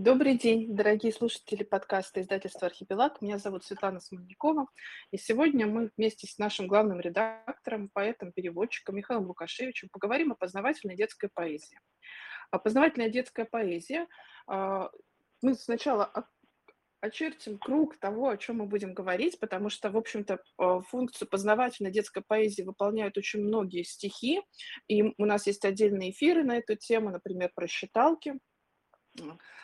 Добрый день, дорогие слушатели подкаста издательства «Архипелаг». Меня зовут Светлана Смольникова. И сегодня мы вместе с нашим главным редактором, поэтом, переводчиком Михаилом Лукашевичем поговорим о познавательной детской поэзии. А познавательная детская поэзия. а, Мы сначала очертим круг того, о чем мы будем говорить, потому что, в общем-то, а, функцию познавательной детской поэзии выполняют очень многие стихи, и у нас есть отдельные эфиры на эту тему, например, про считалки.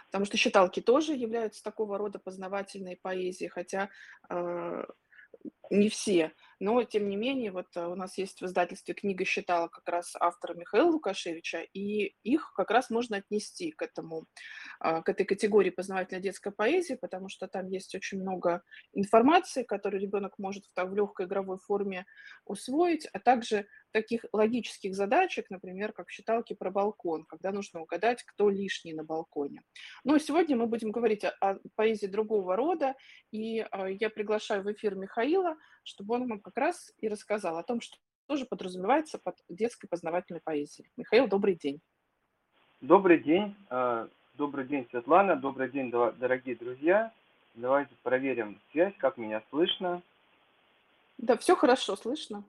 Потому что считалки тоже являются такого рода познавательной поэзией, хотя, а, не все, но тем не менее, вот, э, у нас есть в издательстве книга считалок как раз автора Михаила Лукашевича, и их как раз можно отнести к этому, а, к этой категории познавательной детской поэзии, потому что там есть очень много информации, которую ребенок может в в легкой игровой форме усвоить, а также таких логических задачек, например, как в считалке про балкон, когда нужно угадать, кто лишний на балконе. И сегодня мы будем говорить о о поэзии другого рода, и, а, я приглашаю в эфир Михаила, чтобы он нам как раз и рассказал о том, что тоже подразумевается под детской познавательной поэзией. Михаил, добрый день. Добрый день, э, добрый день, Светлана, добрый день, дорогие друзья. Давайте проверим связь, как меня слышно. Да, все хорошо слышно.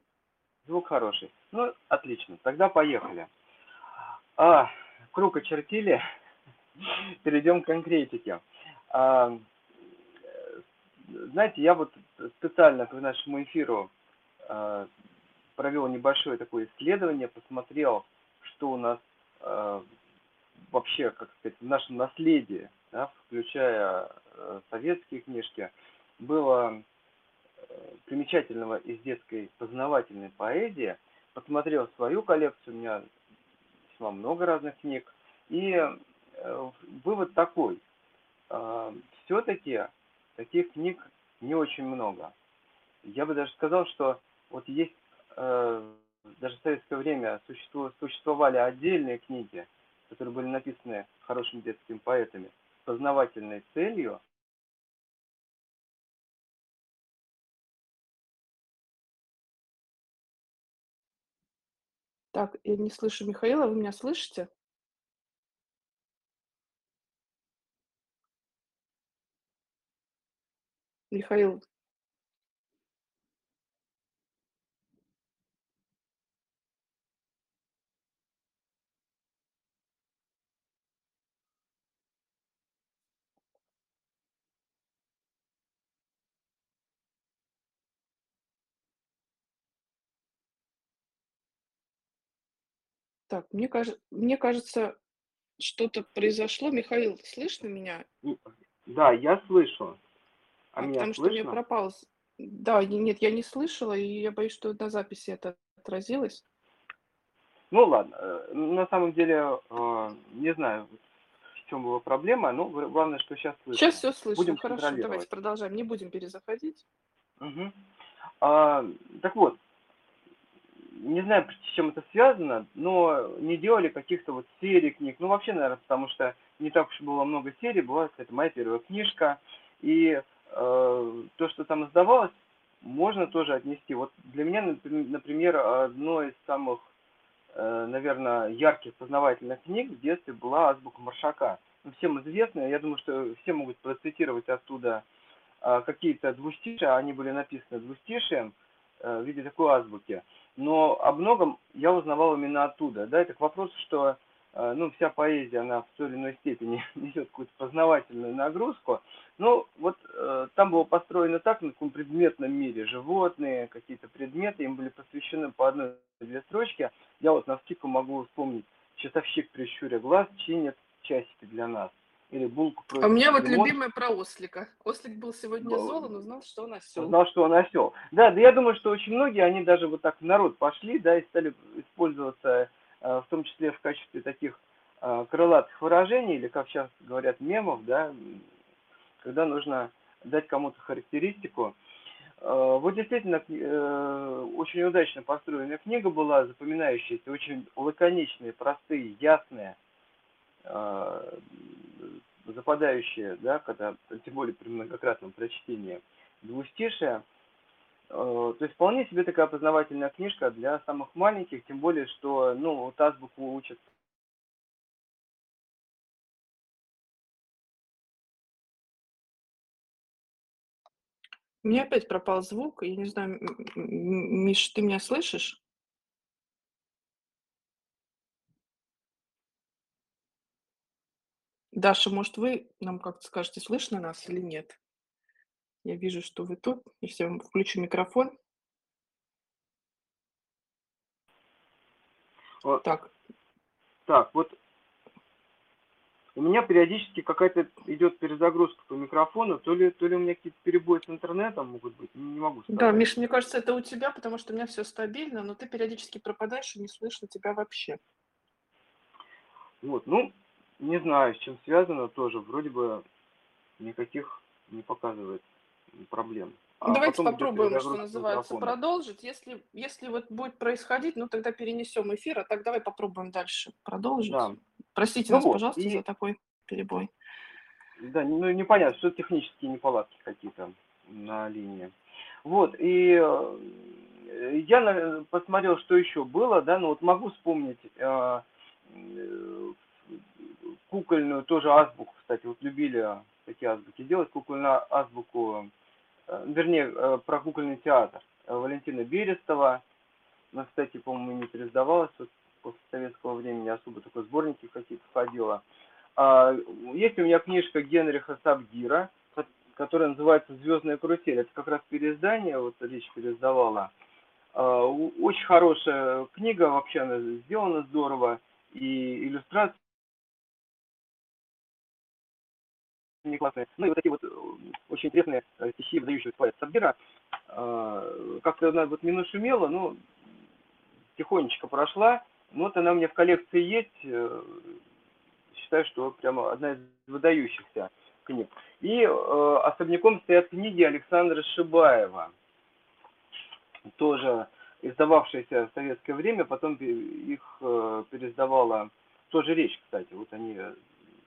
Звук хороший. Ну, отлично, тогда поехали. А, круг очертили, перейдем к конкретике. А, знаете, я вот специально к нашему эфиру э, провел небольшое такое исследование, посмотрел, что у нас э, вообще, как сказать, в нашем наследии, да, включая э, советские книжки, было примечательного из детской познавательной поэзии. Посмотрел свою коллекцию, у меня весьма много разных книг. И э, вывод такой. Все-таки таких книг не очень много. Я бы даже сказал, что вот есть э, даже в советское время существовали отдельные книги, которые были написаны хорошими детскими поэтами с познавательной целью, Так, я не слышу Михаила, вы меня слышите? Михаил, так, мне каже мне кажется, что-то произошло. Михаил, слышно меня? Да, я слышу. А А, меня потому что слышно? пропал с Да, не нет, я не слышала, и я боюсь, что на записи это отразилось. Ну ладно, э, на самом деле, э, не знаю, в чем была проблема, но гла- главное, что сейчас Сейчас слышно. все слышно. Будем Хорошо, давайте продолжаем. Не будем перезаходить. Мгм. А, так вот, не знаю, с чем это связано, но не делали каких-то вот серий книг. Ну, вообще, наверное, потому что не так уж было много серий, была это моя первая книжка. И э, то, что там издавалось, можно тоже отнести. Вот для меня, напри- например, одно из самых, э, наверное, ярких познавательных книг в детстве была «Азбука Маршака». Ну, всем известная, я думаю, что все могут процитировать оттуда а, какие-то двустишия, они были написаны двустишием э, в виде такой азбуки. Но о многом я узнавал именно оттуда. Да, это к вопросу, что э, ну, вся поэзия, она в той или иной степени несет какую-то познавательную нагрузку. Ну, вот э, там было построено так, на таком предметном мире. Животные, какие-то предметы, им были посвящены по одной-две строчки. Я вот на скидку могу вспомнить «Часовщик прищуря глаз чинит часики для нас». Или «Булку А у меня вот лимон, любимая про ослика. Ослик был сегодня зол, он узнал, что он осел. Знал, что он осел. Да, да я думаю, что очень многие, они даже вот так в народ пошли, да, и стали использоваться, э, в том числе в качестве таких э, крылатых выражений, или, как сейчас говорят, мемов, да, когда нужно дать кому-то характеристику. Э, Вот действительно очень удачно построенная книга была, запоминающаяся, очень лаконичные, простые, ясные, западающее, да, когда, тем более при многократном прочтении двустишия, э, то есть вполне себе такая познавательная книжка для самых маленьких, тем более, что ну, вот азбуку учат У меня опять пропал звук. Я не знаю, Миш, ты меня слышишь? Даша, может, вы нам как-то скажете, слышно нас или нет? Я вижу, что вы тут. Если я вам включу микрофон. Вот. Так, Так, вот у меня периодически какая-то идет перезагрузка по микрофону, то ли, то ли у меня какие-то перебои с интернетом могут быть, не могу сказать. да, Миш, мне кажется, это у тебя, потому что у меня все стабильно, но ты периодически пропадаешь и не слышно тебя вообще. Вот, ну, не знаю, с чем связано тоже, вроде бы никаких не показывает проблем. А давайте попробуем, что называется, микрофона. продолжить. Если, если вот будет происходить, ну тогда перенесем эфир, а так давай попробуем дальше продолжить. Да, Простите Ну нас, вот, пожалуйста, и- за такой перебой. да, ну непонятно, что технические неполадки какие-то на линии. Вот, и э, я посмотрел, что еще было, да, ну вот могу вспомнить э, э, кукольную тоже азбуку, кстати, вот любили такие азбуки делать, кукольную азбуку, э, вернее, э, про кукольный театр э, Валентина Берестова. Она, кстати, по-моему, не пересдавалась вот после советского времени, особо такой сборники какие-то входила. А, Есть у меня книжка Генриха Сабгира, ко- которая называется «Звездная карусель». Это как раз переиздание, вот Речь переиздавала. А, Очень хорошая книга, вообще она сделана здорово, и иллюстрации не классные. Ну и вот такие вот э, очень интересные э, стихи выдающегося поэта Сабгира. А, Как-то она вот не нашумела, но тихонечко прошла. Ну вот она у меня в коллекции есть. э, Считаю, что прямо одна из выдающихся книг. И э, особняком стоят книги Александра Шибаева. Тоже издававшиеся в советское время, потом их э, переиздавала тоже речь, кстати. Вот они э,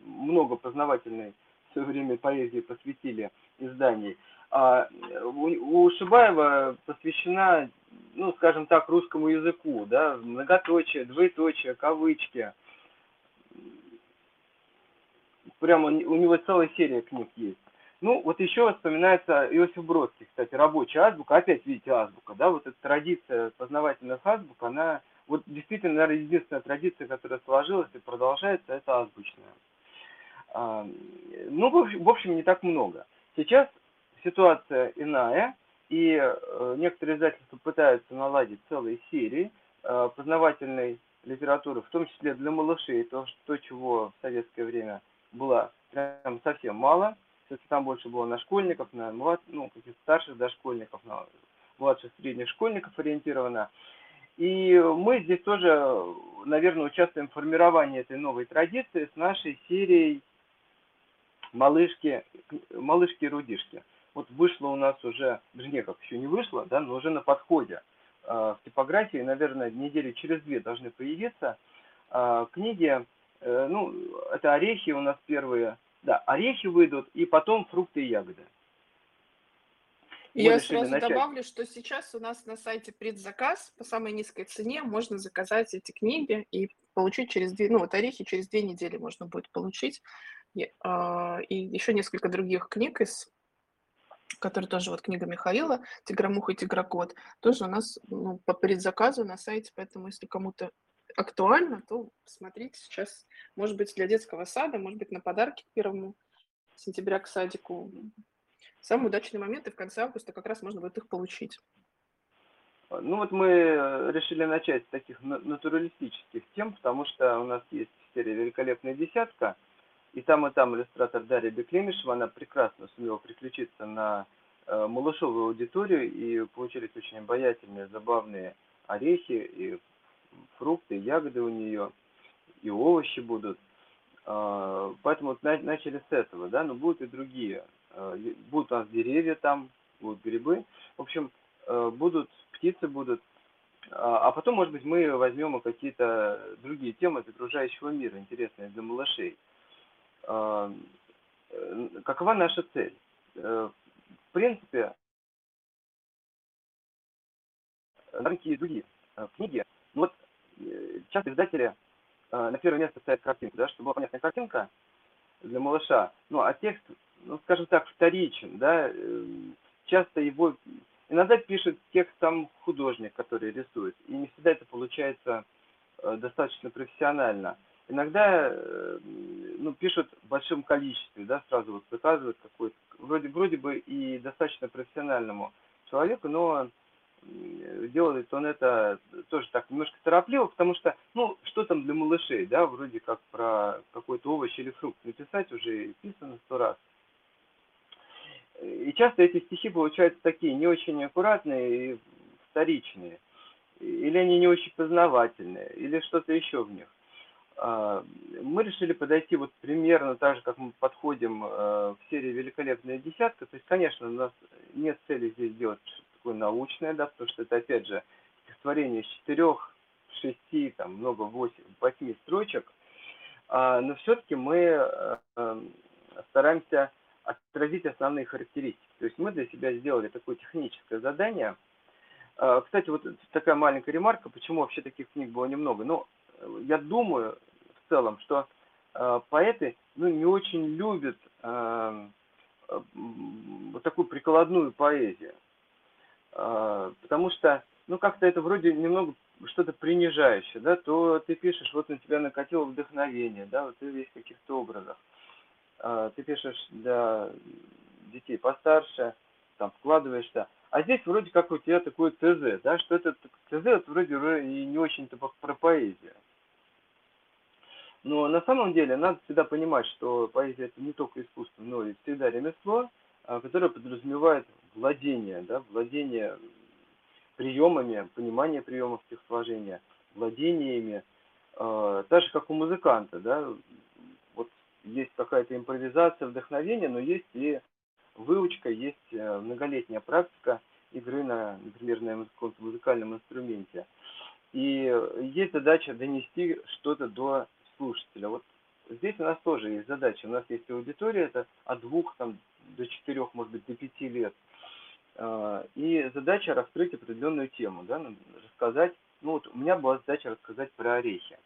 много познавательной в свое время поэзии посвятили изданий. А э, у, у Шибаева посвящена, ну, скажем так, русскому языку, да, многоточие, двоеточие, кавычки. Прямо у него целая серия книг есть. Ну, вот еще вспоминается Иосиф Бродский, кстати, рабочая азбука. Опять, видите, азбука, да, вот эта традиция познавательных азбук, она, вот действительно, наверное, единственная традиция, которая сложилась и продолжается, это азбучная. А, Ну, в общем- не так много. Сейчас ситуация иная, и э, некоторые издательства пытаются наладить целые серии э, познавательной литературы, в том числе для малышей, то, что- то, чего в советское время было прям совсем мало. Все-таки там больше было на школьников, на млад, ну, каких-то старших дошкольников, на младших средних школьников ориентировано. И мы здесь тоже, наверное, участвуем в формировании этой новой традиции с нашей серией малышки, малышки и рудишки. Вот вышло у нас уже, вернее, как еще не вышло, да, но уже на подходе. Э, В типографии, наверное, недели через две должны появиться э, книги. э, Ну, это орехи у нас первые. Да, орехи выйдут, и потом фрукты и ягоды. Мы Я сразу начать. добавлю, что сейчас у нас на сайте предзаказ по самой низкой цене можно заказать эти книги и получить через две, ну вот орехи через две недели можно будет получить. И, а, еще несколько других книг из которые тоже вот книга Михаила «Тигромуха и тигрокот», тоже у нас ну, по предзаказу на сайте, поэтому если кому-то актуально, то смотрите сейчас, может быть, для детского сада, может быть, на подарки к первому сентября к садику. Самый удачный момент, и в конце августа как раз можно будет их получить. Ну вот мы э, решили начать с таких на- натуралистических тем, потому что у нас есть серия «Великолепная десятка», и там, и там иллюстратор Дарья Беклемишева, она прекрасно сумела приключиться на э, малышовую аудиторию, и получились очень обаятельные, забавные орехи, и фрукты, и ягоды у нее, и овощи будут. А, Поэтому вот на- начали с этого, да, но будут и другие. Э, Будут у нас деревья там, будут грибы. В общем, э, будут птицы будут. А а потом, может быть, мы возьмем какие-то другие темы из окружающего мира, интересные для малышей. Э, Какова наша цель? Э, В принципе, такие другие э, книги. Ну Вот часто издатели на первое место ставят картинку, да, чтобы была понятная картинка для малыша. Ну, а текст, ну, скажем так, вторичен, да. часто его иногда пишет текст сам художник, который рисует, и не всегда это получается достаточно профессионально. Иногда э, ну, пишут в большом количестве, да, сразу вот заказывают какой-то, вроде, вроде бы и достаточно профессиональному человеку, но делает он это тоже так немножко торопливо, потому что, ну, что там для малышей, да, вроде как про какой-то овощ или фрукт написать уже писано сто раз. И часто эти стихи получаются такие не очень аккуратные и вторичные. Или они не очень познавательные, или что-то еще в них. А, мы решили подойти вот примерно так же, как мы подходим э, в серии «Великолепная десятка». То есть, конечно, у нас нет цели здесь делать такое научное, да, потому что это, опять же, стихотворение из четырех, шести, там, много, восемь, восьми строчек. А, но все-таки мы э, эм, стараемся отразить основные характеристики. То есть мы для себя сделали такое техническое задание. А, кстати, вот такая маленькая ремарка, почему вообще таких книг было немного. Ну, я думаю в целом, что э, поэты ну, не очень любят э, вот такую прикладную поэзию. Э, потому что, ну, как-то это вроде немного что-то принижающее, да, то ты пишешь, вот на тебя накатило вдохновение, да, вот ты весь в каких-то образах. Э, ты пишешь для детей постарше, там вкладываешься. А здесь вроде как у тебя такое ТЗ, да, что это ТЗ это вроде и не очень-то про поэзию. Но на самом деле надо всегда понимать, что поэзия это не только искусство, но и всегда ремесло, а, которое подразумевает владение, да, владение приемами, понимание приемов стихосложения, владениями, э, так же как у музыканта, да, вот есть какая-то импровизация, вдохновение, но есть и выучка, есть э, многолетняя практика игры на, например, на музыкальном инструменте. И есть задача донести что-то до слушателя. Вот здесь у нас тоже есть задача. У нас есть аудитория, это от двух там, до четырех, может быть, до пяти лет. А, и задача раскрыть определенную тему, да, ну, рассказать. Ну вот у меня была задача рассказать про орехи.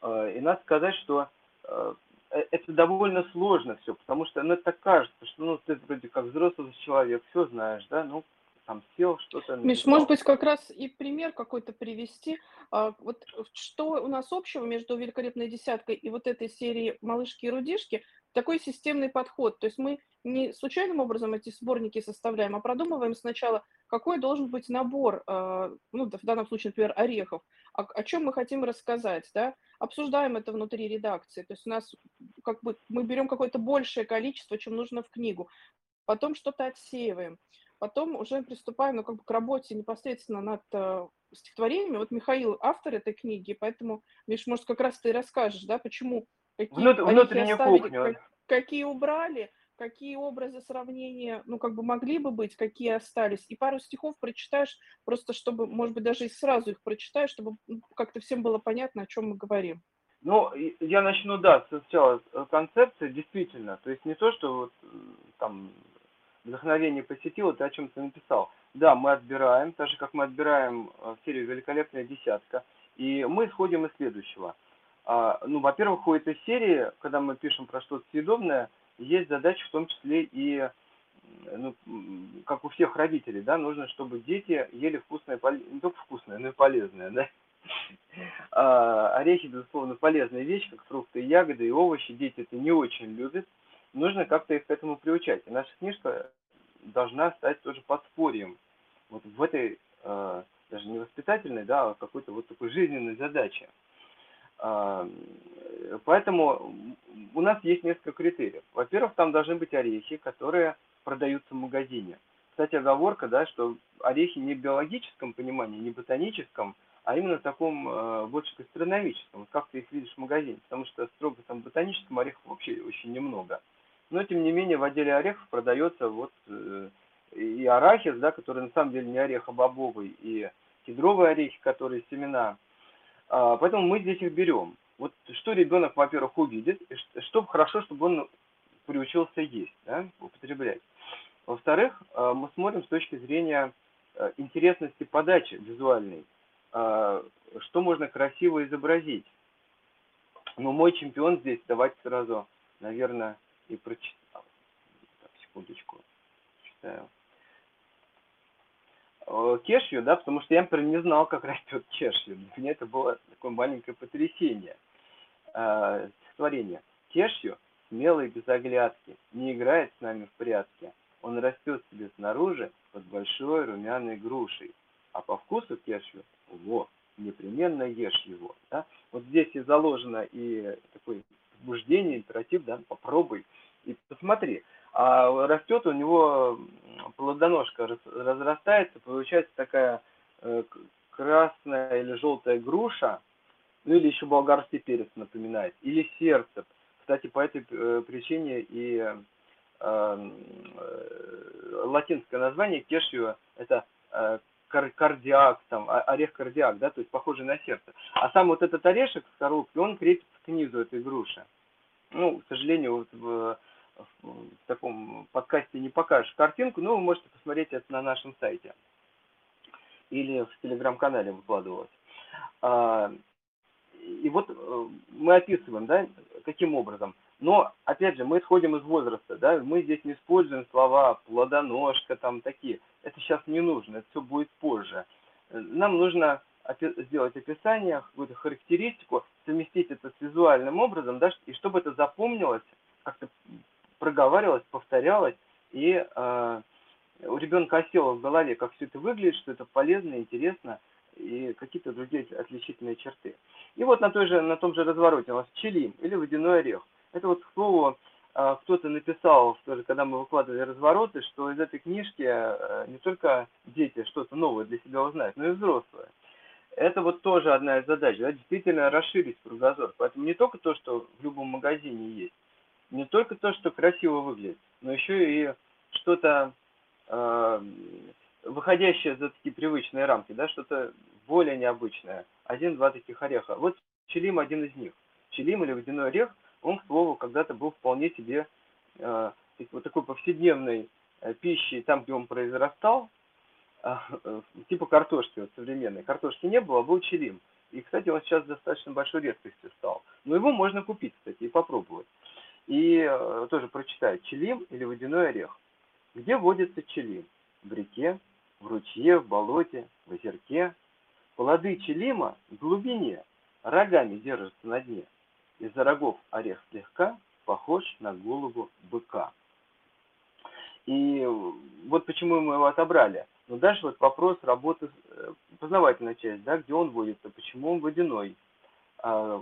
А, и надо сказать, что а, э, это довольно сложно все, потому что ну, это так кажется, что ну, ты вроде как взрослый человек, все знаешь, да, ну там сел, что-то... Миш, может быть, как раз и пример какой-то привести. А, вот что у нас общего между «Великолепной десяткой» и вот этой серией «Малышки и рудишки»? Такой системный подход. То есть мы не случайным образом эти сборники составляем, а продумываем сначала, какой должен быть набор, а, ну, в данном случае, например, орехов, о, о чем мы хотим рассказать, да, обсуждаем это внутри редакции, то есть у нас как бы мы берем какое-то большее количество, чем нужно в книгу, потом что-то отсеиваем, Потом уже приступаем ну, как бы к работе непосредственно над э, стихотворениями. Вот Михаил автор этой книги, поэтому, Миш, может, как раз ты расскажешь, да, почему, какие Внут, внутреннюю оставили, кухню. Как, какие убрали, какие образы сравнения, ну, как бы могли бы быть, какие остались. И пару стихов прочитаешь, просто чтобы, может быть, даже и сразу их прочитаешь, чтобы ну, как-то всем было понятно, о чем мы говорим. Ну, я начну, да, сначала с концепции, действительно. То есть не то, что вот там вдохновение посетило, ты о чем-то написал. Да, мы отбираем, так же как мы отбираем э, серию «Великолепная десятка», и мы исходим из следующего. А, ну, во-первых, у этой серии, когда мы пишем про что-то съедобное, есть задача в том числе и, ну, как у всех родителей, да, нужно, чтобы дети ели вкусное, не только вкусное, но и полезное, да. А, орехи, безусловно, полезная вещь, как фрукты и ягоды, и овощи. Дети это не очень любят нужно как-то их к этому приучать. И наша книжка должна стать тоже подспорьем вот в этой, э, даже не воспитательной, да, а какой-то вот такой жизненной задаче. Э, поэтому у нас есть несколько критериев. Во-первых, там должны быть орехи, которые продаются в магазине. Кстати, оговорка, да, что орехи не в биологическом понимании, не ботаническом, а именно в таком э, больше гастрономическом, как ты их видишь в магазине, потому что строго там ботаническом орехов вообще очень немного. Но, тем не менее, в отделе орехов продается вот э, и арахис, да, который на самом деле не орех, а бобовый, и кедровые орехи, которые семена. А, поэтому мы здесь их берем. Вот что ребенок, во-первых, увидит, что хорошо, чтобы он приучился есть, да, употреблять. Во-вторых, э, мы смотрим с точки зрения э, интересности подачи визуальной, что можно красиво изобразить. Но мой чемпион здесь, давайте сразу, наверное, и прочитал. Так, секундочку, читаю. э, кешью, да, потому что я, например, не знал, как растет кешью. Для меня это было такое маленькое потрясение э, стихотворение. Кешью, смелый без оглядки, не играет с нами в прятки. Он растет себе снаружи под большой румяной грушей. А по вкусу кешью, во, непременно ешь его. Да? Вот здесь и заложено и такое возбуждение, императив, да, попробуй и посмотри. А растет у него плодоножка, разрастается, получается такая э, красная или желтая груша, ну или еще болгарский перец напоминает, или сердце. Кстати, по этой э, причине и э, латинское название кешью это э, кардиак, там, орех кардиак, да, то есть похожий на сердце. А сам вот этот орешек с коробкой, он крепится к низу этой груши. Ну, к сожалению, вот в, в, в таком подкасте не покажешь картинку, но вы можете посмотреть это на нашем сайте. Или в телеграм-канале выкладывалось. А, и вот э, мы описываем, да, каким образом. Но, опять же, мы исходим из возраста, да, мы здесь не используем слова плодоножка, там такие. Это сейчас не нужно, это все будет позже. Нам нужно сделать описание, какую-то характеристику, совместить это с визуальным образом, да, и чтобы это запомнилось, как-то проговаривалось, повторялось, и э, у ребенка осело в голове, как все это выглядит, что это полезно, интересно, и какие-то другие отличительные черты. И вот на, той же, на том же развороте у нас челим или водяной орех. Это вот, а, кто-то написал, тоже, когда мы выкладывали развороты, что из этой книжки э, не только дети что-то новое для себя узнают, но и взрослые. Это вот тоже одна из задач, да, действительно расширить кругозор. Поэтому не только то, что в любом магазине есть, не только то, что красиво выглядит, но еще и что-то э, выходящее за такие привычные рамки, да, что-то более необычное. Один-два таких ореха. Вот челим один из них. Челим или водяной орех, он, к слову, когда-то был вполне себе э, вот такой повседневной э, пищей там, где он произрастал, э, э, типа картошки вот современной. Картошки не было, а был челим. И, кстати, он сейчас достаточно большой редкостью стал. Но его можно купить, кстати, и попробовать. И э, тоже прочитать. Челим или водяной орех. Где водится челим? В реке, в ручье, в болоте, в озерке. Плоды челима в глубине, рогами держатся на дне. Из-за рогов орех слегка похож на голову быка. И вот почему мы его отобрали. Но дальше вот вопрос работы, э, познавательная часть, да, где он водится, почему он водяной. А,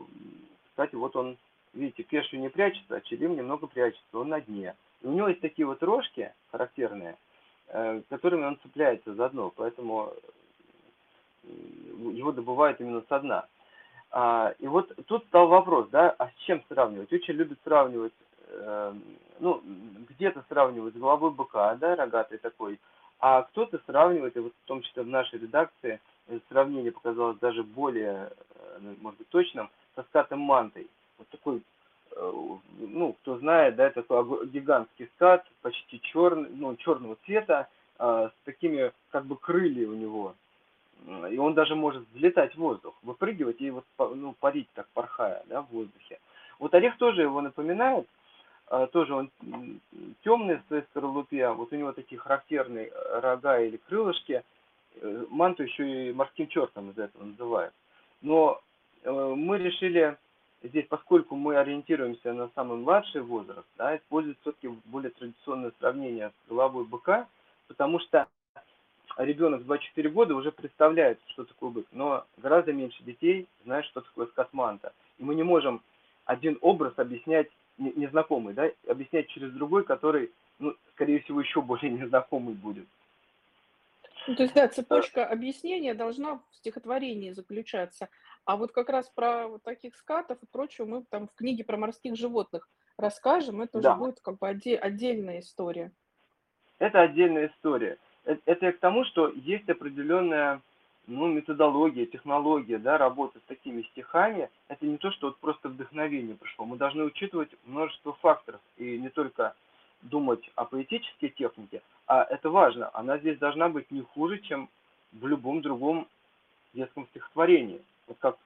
кстати, вот он, видите, кешу не прячется, а челим немного прячется, он на дне. И у него есть такие вот рожки характерные, Э, которыми он цепляется за дно, поэтому э, его добывают именно со дна. А, и вот тут стал вопрос, да, а с чем сравнивать? Очень любят сравнивать, э, ну, где-то сравнивать с головой быка, да, рогатый такой, а кто-то сравнивает, и вот в том числе в нашей редакции сравнение показалось даже более, ну, может быть, точным, со скатом мантой. Вот такой Э, ну, кто знает, да, это такой гигантский скат, почти черный, ну, черного цвета, э, с такими как бы крылья у него. И он даже может взлетать в воздух, выпрыгивать и вот, ну, парить так, порхая, да, в воздухе. Вот орех тоже его напоминает, э, тоже он темный в своей скорлупе, вот у него такие характерные рога или крылышки, манту еще и морским чертом из этого называют. Но мы решили здесь, поскольку мы ориентируемся на самый младший возраст, да, используется все-таки более традиционное сравнение с головой быка, потому что ребенок в 24 года уже представляет, что такое бык, но гораздо меньше детей знает, что такое скатманта. И мы не можем один образ объяснять незнакомый, да, объяснять через другой, который, ну, скорее всего, еще более незнакомый будет. Ну, то есть, да, цепочка объяснения должна в стихотворении заключаться. А вот как раз про вот таких скатов и прочего мы там в книге про морских животных расскажем. Это да. уже будет как бы отдельная история. Это отдельная история. Э, это к тому, что есть определенная ну, методология, технология да, работы с такими стихами. Это не то, что вот просто вдохновение пришло. Мы должны учитывать множество факторов. И не только думать о поэтической технике, а это важно. Она здесь должна быть не хуже, чем в любом другом детском стихотворении вот как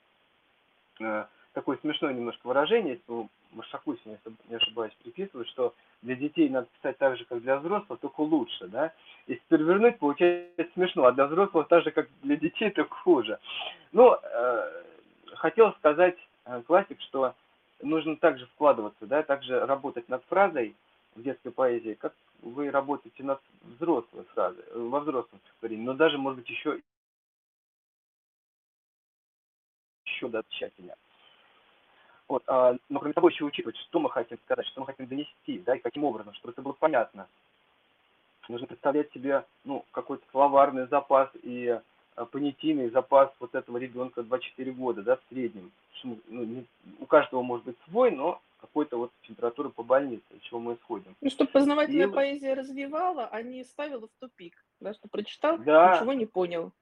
э, такое смешное немножко выражение, если Маршакусин, если не ошибаюсь, приписывает, что для детей надо писать так же, как для взрослых, только лучше, да. Если перевернуть, получается смешно, а для взрослых так же, как для детей, только хуже. Ну, э, хотел сказать, э, классик, что нужно также вкладываться, да, также работать над фразой в детской поэзии, как вы работаете над взрослой фразой, во взрослом стихотворении, но даже, может быть, еще, еще да, тщательнее. Вот, а, но кроме того, еще учитывать, что мы хотим сказать, что мы хотим донести, да, и каким образом, чтобы это было понятно. Нужно представлять себе, ну, какой-то словарный запас и а, понятийный запас вот этого ребенка 2-4 года, да, в среднем. Ну, не, у каждого может быть свой, но какой-то вот температуры по больнице, из чего мы исходим. Ну, чтобы познавательная и... поэзия развивала, а не ставила в тупик, да, что прочитал, да. ничего не понял.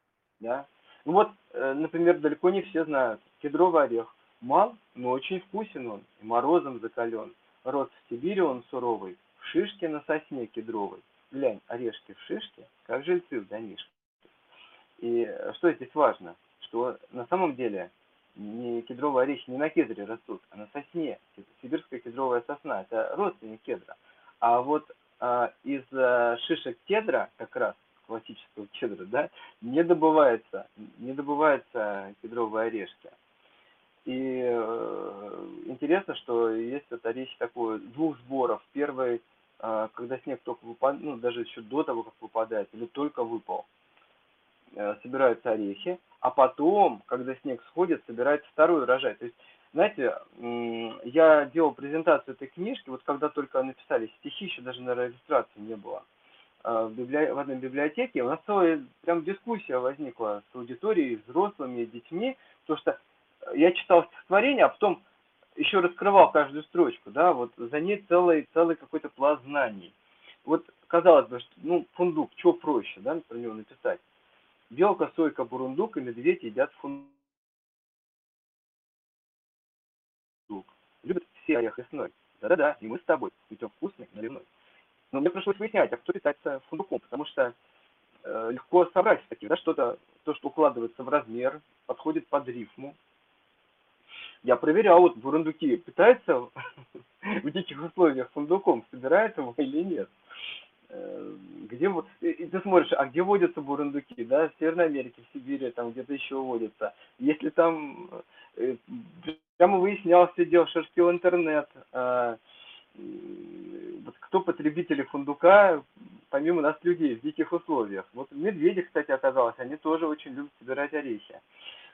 Да. Ну вот, э, например, далеко не все знают. Кедровый орех. Мал, но очень вкусен он, и морозом закален. Рос в Сибири он суровый, в шишке на сосне кедровой. Глянь, орешки в шишке, как жильцы в домишке. И что здесь важно? Что на самом деле не кедровые орехи не на кедре растут, а на сосне. Сибирская кедровая сосна – это родственник кедра. А вот а, из а, шишек кедра, как раз классического кедра, да, не добывается, не добываются кедровые орешки. И э, интересно, что есть вот орехи такой двух сборов. Первый, э, когда снег только выпадает, ну даже еще до того, как выпадает, или только выпал. Э, собираются орехи, а потом, когда снег сходит, собирается второй урожай. То есть, знаете, я делал презентацию этой книжки, вот когда только написали стихи, еще даже, на иллюстрации не было. В, библи... в одной библиотеке у нас целая прям дискуссия возникла с аудиторией, взрослыми, детьми, потому что я читал стихотворение, а потом еще раскрывал каждую строчку, да, вот за ней целый, целый какой-то пласт знаний. Вот, казалось бы, что, ну, фундук, что проще, да, про него написать. Белка, сойка, бурундук и медведь едят фундук. Любят все орех лесной. Да-да-да, и мы с тобой, ведь он вкусный, наливной. Но мне пришлось выяснять, а кто питается фундуком, потому что э, легко собрать такие, да, что-то, то, что укладывается в размер, подходит под рифму. Я проверял, вот бурундуки питаются в диких условиях фундуком, собирают его или нет. Э, где вот, и ты смотришь, а где водятся бурундуки, да, в Северной Америке, в Сибири, там где-то еще водятся. Если там, э, прямо выяснял, сидел, шерстил интернет, э, вот кто потребители фундука, помимо нас людей, в диких условиях. Вот медведи, кстати, оказалось, они тоже очень любят собирать орехи.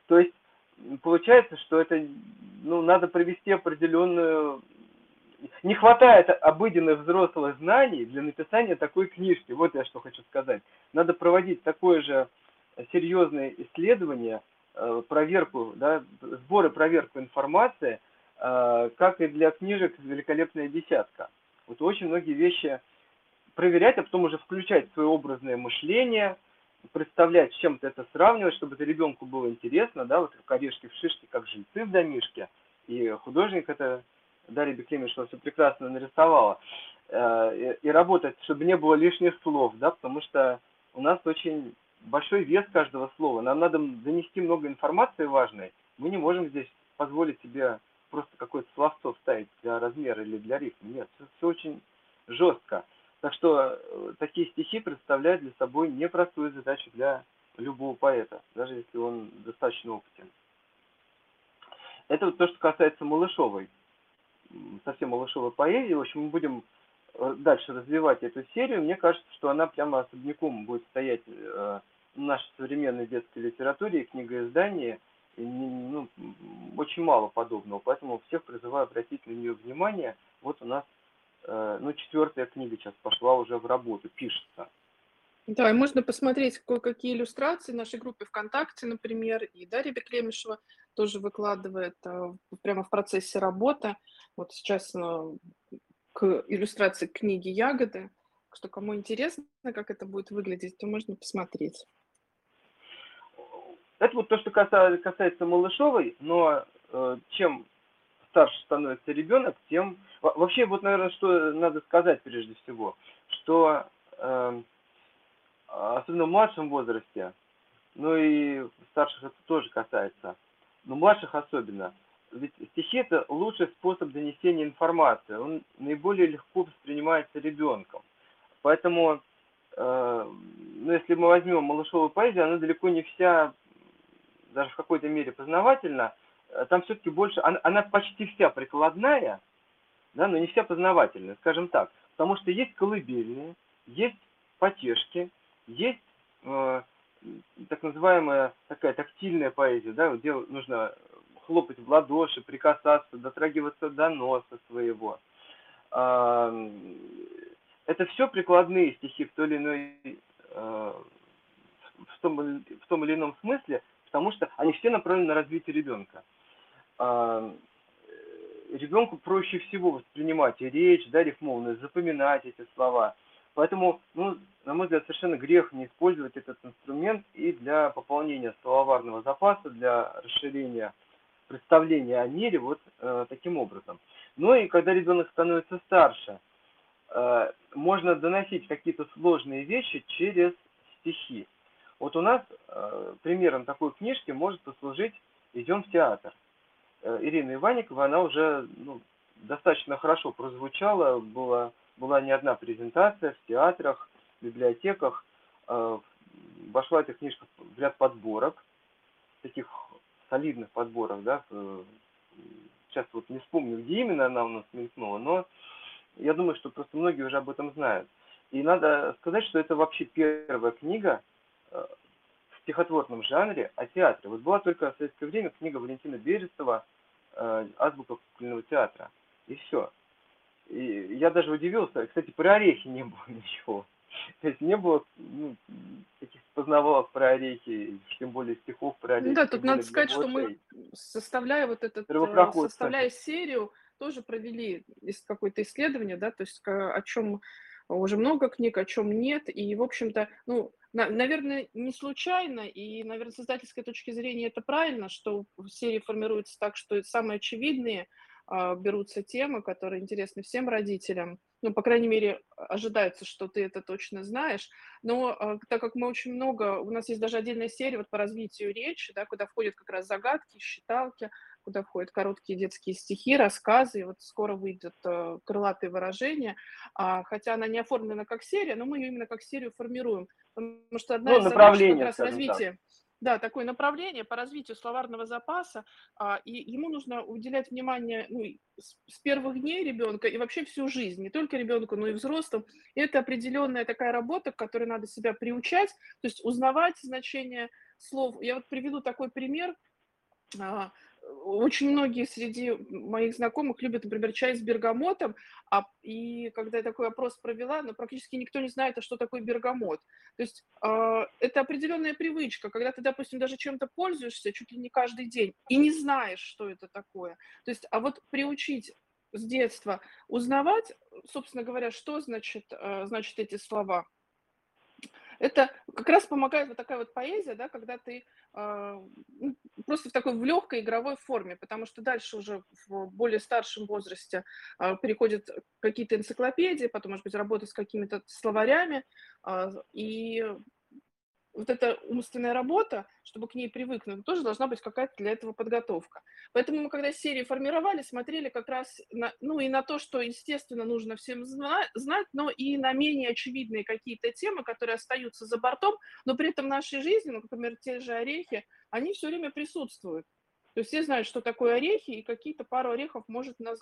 То есть, получается, что это, ну, надо провести определенную не хватает обыденных взрослых знаний для написания такой книжки. Вот я что хочу сказать. Надо проводить такое же серьезное исследование, э, проверку, да, сбор и проверку информации, э, как и для книжек «Великолепная десятка». Вот очень многие вещи проверять, а потом уже включать свое образное мышление, представлять, с чем то это сравнивать, чтобы это ребенку было интересно, да, вот как орешки в шишке, как жильцы в домишке, и художник это Дарья Беклемишева все прекрасно нарисовала, э, и работать, чтобы не было лишних слов, да, потому что у нас очень большой вес каждого слова. Нам надо донести много информации важной. Мы не можем здесь позволить себе просто какое-то словцо вставить для размера или для рифма. Нет, все, все очень жестко. Так что э, такие стихи представляют для собой непростую задачу для любого поэта, даже если он достаточно опытен. Это вот то, что касается Малышовой совсем малышовой поэзии. В общем, мы будем э, дальше развивать эту серию. Мне кажется, что она прямо особняком будет стоять э, в нашей современной детской литературе и книгоиздании. Ну, очень мало подобного, поэтому всех призываю обратить на нее внимание. Вот у нас ну, четвертая книга сейчас пошла уже в работу, пишется. Да, и можно посмотреть кое-какие иллюстрации в нашей группе ВКонтакте, например, и Дарья Беклемишева тоже выкладывает прямо в процессе работы. Вот сейчас э, к иллюстрации книги «Ягоды». Что кому интересно, как это будет выглядеть, то можно посмотреть. Это вот то, что касается, касается Малышовой, но э, чем старше становится ребенок, тем... Вообще, вот, наверное, что надо сказать прежде всего, что э, особенно в младшем возрасте, ну и старших это тоже касается, но младших особенно, ведь стихи это лучший способ донесения информации, он наиболее легко воспринимается ребенком. Поэтому, э, ну, если мы возьмем малышовую поэзию, она далеко не вся, даже в какой-то мере познавательна, э, там все-таки больше, она, она почти вся прикладная, да, но не вся познавательная, скажем так, потому что есть колыбельные, есть потешки, есть э, так называемая такая тактильная поэзия, да, где нужно хлопать в ладоши, прикасаться, дотрагиваться до носа своего. А, это все прикладные стихи в той или иной а, в том, в том или ином смысле, потому что они все направлены на развитие ребенка. А, ребенку проще всего воспринимать речь, да, рифмованную, запоминать эти слова. Поэтому, ну, на мой взгляд, совершенно грех не использовать этот инструмент и для пополнения словарного запаса, для расширения представление о мире вот э, таким образом. Ну и когда ребенок становится старше, э, можно доносить какие-то сложные вещи через стихи. Вот у нас э, примером такой книжки может послужить «Идем в театр». Э, Ирина Иванникова, она уже ну, достаточно хорошо прозвучала, была, была не одна презентация в театрах, в библиотеках, э, вошла эта книжка в ряд подборок, таких солидных подборах, да, сейчас вот не вспомню, где именно она у нас мелькнула, но я думаю, что просто многие уже об этом знают. И надо сказать, что это вообще первая книга э, стихотворном жанре о театре. Вот была только в советское время книга Валентина Берестова э, «Азбука кукольного театра». И все. И я даже удивился, кстати, про орехи не было ничего. То есть не было ну, таких познавалок про орехи, тем более стихов про орехи. Ну да, тут надо сказать, что мы, составляя вот этот, э, составляя серию, тоже провели какое-то исследование, да, то есть о чем уже много книг, о чем нет, и, в общем-то, ну, на, наверное, не случайно, и, наверное, с издательской точки зрения это правильно, что серии формируются так, что самые очевидные э, берутся темы, которые интересны всем родителям, ну, по крайней мере, ожидается, что ты это точно знаешь. Но э, так как мы очень много, у нас есть даже отдельная серия вот по развитию речи, да, куда входят как раз загадки, считалки, куда входят короткие детские стихи, рассказы, и вот скоро выйдет э, крылатые выражения, а, хотя она не оформлена как серия, но мы ее именно как серию формируем, потому что одна ну, из задач как раз развития... Так да, такое направление по развитию словарного запаса, а, и ему нужно уделять внимание ну, с, с первых дней ребенка и вообще всю жизнь, не только ребенку, но и взрослым. И это определенная такая работа, к которой надо себя приучать, то есть узнавать значение слов. Я вот приведу такой пример. А, очень многие среди моих знакомых любят, например, чай с бергамотом, а, и когда я такой опрос провела, но ну, практически никто не знает, а что такое бергамот. То есть э, это определенная привычка, когда ты, допустим, даже чем-то пользуешься чуть ли не каждый день и не знаешь, что это такое. То есть, а вот приучить с детства узнавать, собственно говоря, что значит, э, значит эти слова – это как раз помогает вот такая вот поэзия, да, когда ты э, просто в такой в легкой игровой форме, потому что дальше уже в более старшем возрасте э, переходят какие-то энциклопедии, потом, может быть, работа с какими-то словарями, э, и вот эта умственная работа, чтобы к ней привыкнуть, тоже должна быть какая-то для этого подготовка. Поэтому мы, когда серии формировали, смотрели как раз на, ну, и на то, что, естественно, нужно всем знать, но и на менее очевидные какие-то темы, которые остаются за бортом, но при этом в нашей жизни, ну, например, те же орехи, они все время присутствуют. То есть все знают, что такое орехи, и какие-то пару орехов может наз...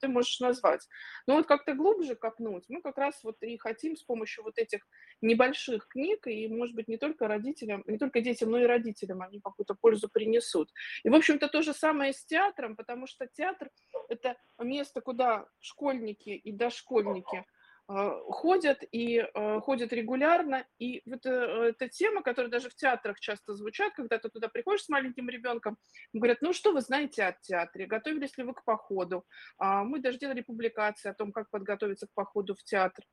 ты можешь назвать. Но вот как-то глубже копнуть, мы как раз вот и хотим с помощью вот этих небольших книг, и, может быть, не только родителям, не только детям, но и родителям они какую-то пользу принесут. И, в общем-то, то же самое с театром, потому что театр – это место, куда школьники и дошкольники ходят и э, ходят регулярно. И вот э, эта тема, которая даже в театрах часто звучат, когда ты туда приходишь с маленьким ребенком, говорят, ну что вы знаете о театре, готовились ли вы к походу? А мы даже делали публикации о том, как подготовиться к походу в театр.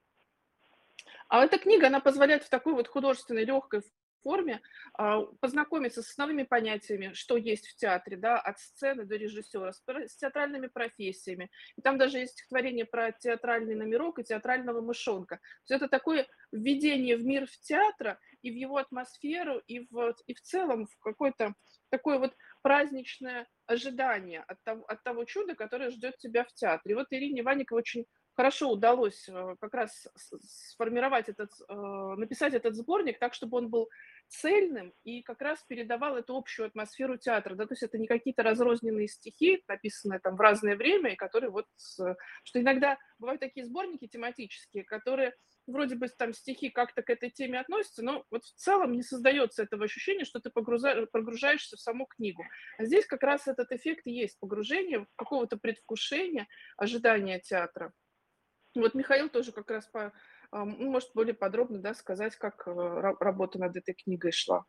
А эта книга, она позволяет в такой вот художественной, легкой форме а, познакомиться с основными понятиями, что есть в театре, да, от сцены до режиссера, с, театральными профессиями. И там даже есть стихотворение про театральный номерок и театрального мышонка. То есть это такое введение в мир в театра и в его атмосферу, и в, и в целом в какой-то такой вот праздничное ожидание от того, от того чуда, которое ждет тебя в театре. И вот Ирине Ваниковой очень хорошо удалось э, как раз сформировать этот, э, написать этот сборник так, чтобы он был цельным и как раз передавал эту общую атмосферу театра. Да? То есть это не какие-то разрозненные стихи, написанные там в разное время, и которые вот... Что иногда бывают такие сборники тематические, которые вроде бы там стихи как-то к этой теме относятся, но вот в целом не создается этого ощущения, что ты погружаешься в саму книгу. А здесь как раз этот эффект есть погружение, какого-то предвкушения, ожидания театра. Вот Михаил тоже как раз по, ну, может более подробно да, сказать, как э, работа над этой книгой шла.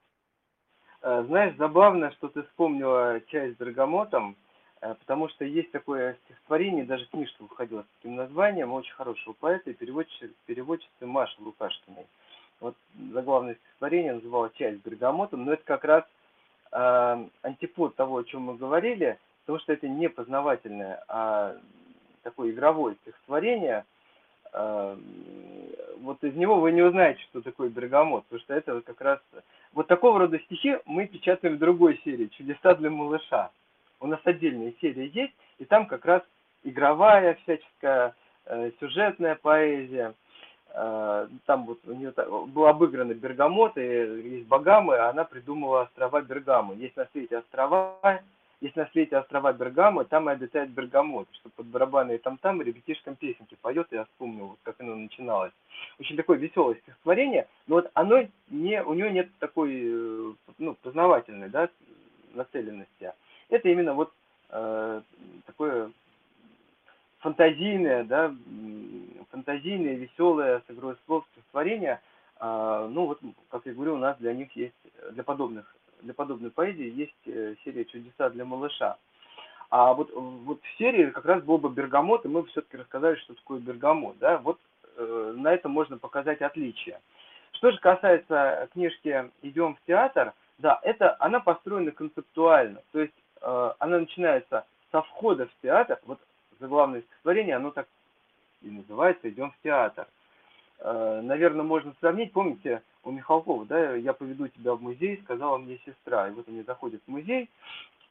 Э, знаешь, забавно, что ты вспомнила часть с Бергамотом, э, потому что есть такое стихотворение, даже книжка выходила с таким названием, очень хорошего поэта и переводчицы, переводчицы Маши Лукашкиной. Вот заглавное стихотворение называлось «Часть с Бергамотом», но это как раз э, антипод того, о чем мы говорили, потому что это не познавательное, а такое игровое стихотворение, вот из него вы не узнаете, что такое бергамот, потому что это как раз... Вот такого рода стихи мы печатаем в другой серии «Чудеса для малыша». У нас отдельная серия есть, и там как раз игровая всяческая, э, сюжетная поэзия. Э, там вот у нее был обыграны Бергамот, и есть Багамы, а она придумала острова Бергамы. Есть на свете острова, есть на свете острова Бергамы, там и обитает Бергамот, что под барабаны и там-там ребятишкам песенки поет, я вспомнил, вот как оно начиналось. Очень такое веселое стихотворение, но вот оно не, у него нет такой, э, ну, познавательной, да, нацеленности. Это именно вот э, такое фантазийное, да, фантазийное, веселое, с игрой слов стихотворение, э, ну вот, как я говорю, у нас для них есть, для подобных для подобной поэзии есть э, серия «Чудеса для малыша». А вот, вот в серии как раз был бы бергамот, и мы все-таки рассказали, что такое бергамот. Да? Вот э, на этом можно показать отличие. Что же касается книжки «Идем в театр», да, это она построена концептуально. То есть э, она начинается со входа в театр. Вот заглавное стихотворение, оно так и называется «Идем в театр». Э, наверное, можно сравнить, помните, у Михалкова, да, я поведу тебя в музей, сказала мне сестра, и вот они заходят в музей,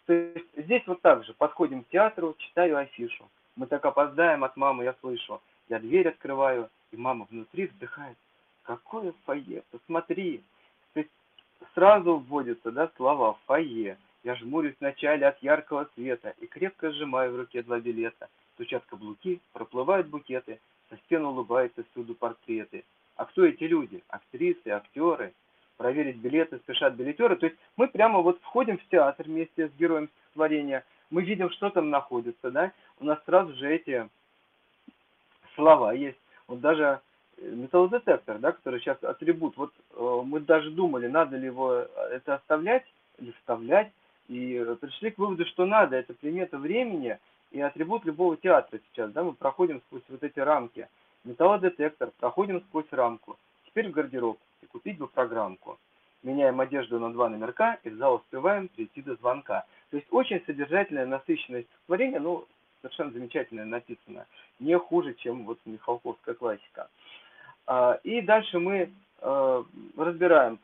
то есть здесь вот так же, подходим к театру, читаю афишу, мы так опоздаем от мамы, я слышу, я дверь открываю, и мама внутри вздыхает, какое фойе, посмотри, то есть сразу вводятся, да, слова фойе, я жмурюсь вначале от яркого света и крепко сжимаю в руке два билета, стучат каблуки, проплывают букеты, со стен улыбаются всюду портреты. А кто эти люди? Актрисы, актеры. Проверить билеты спешат билетеры. То есть мы прямо вот входим в театр вместе с героем стихотворения. Мы видим, что там находится, да. У нас сразу же эти слова есть. Вот даже э, металлодетектор, да, который сейчас атрибут. Вот э, мы даже думали, надо ли его э, это оставлять или вставлять. И пришли к выводу, что надо. Это примета времени – и атрибут любого театра сейчас, да, мы проходим сквозь вот эти рамки. Металлодетектор, проходим сквозь рамку. Теперь в гардероб и купить бы программку. Меняем одежду на два номерка и в зал успеваем прийти до звонка. То есть очень содержательное, насыщенное стихотворение, ну, совершенно замечательно написано. Не хуже, чем вот Михалковская классика. А, и дальше мы э, разбираем.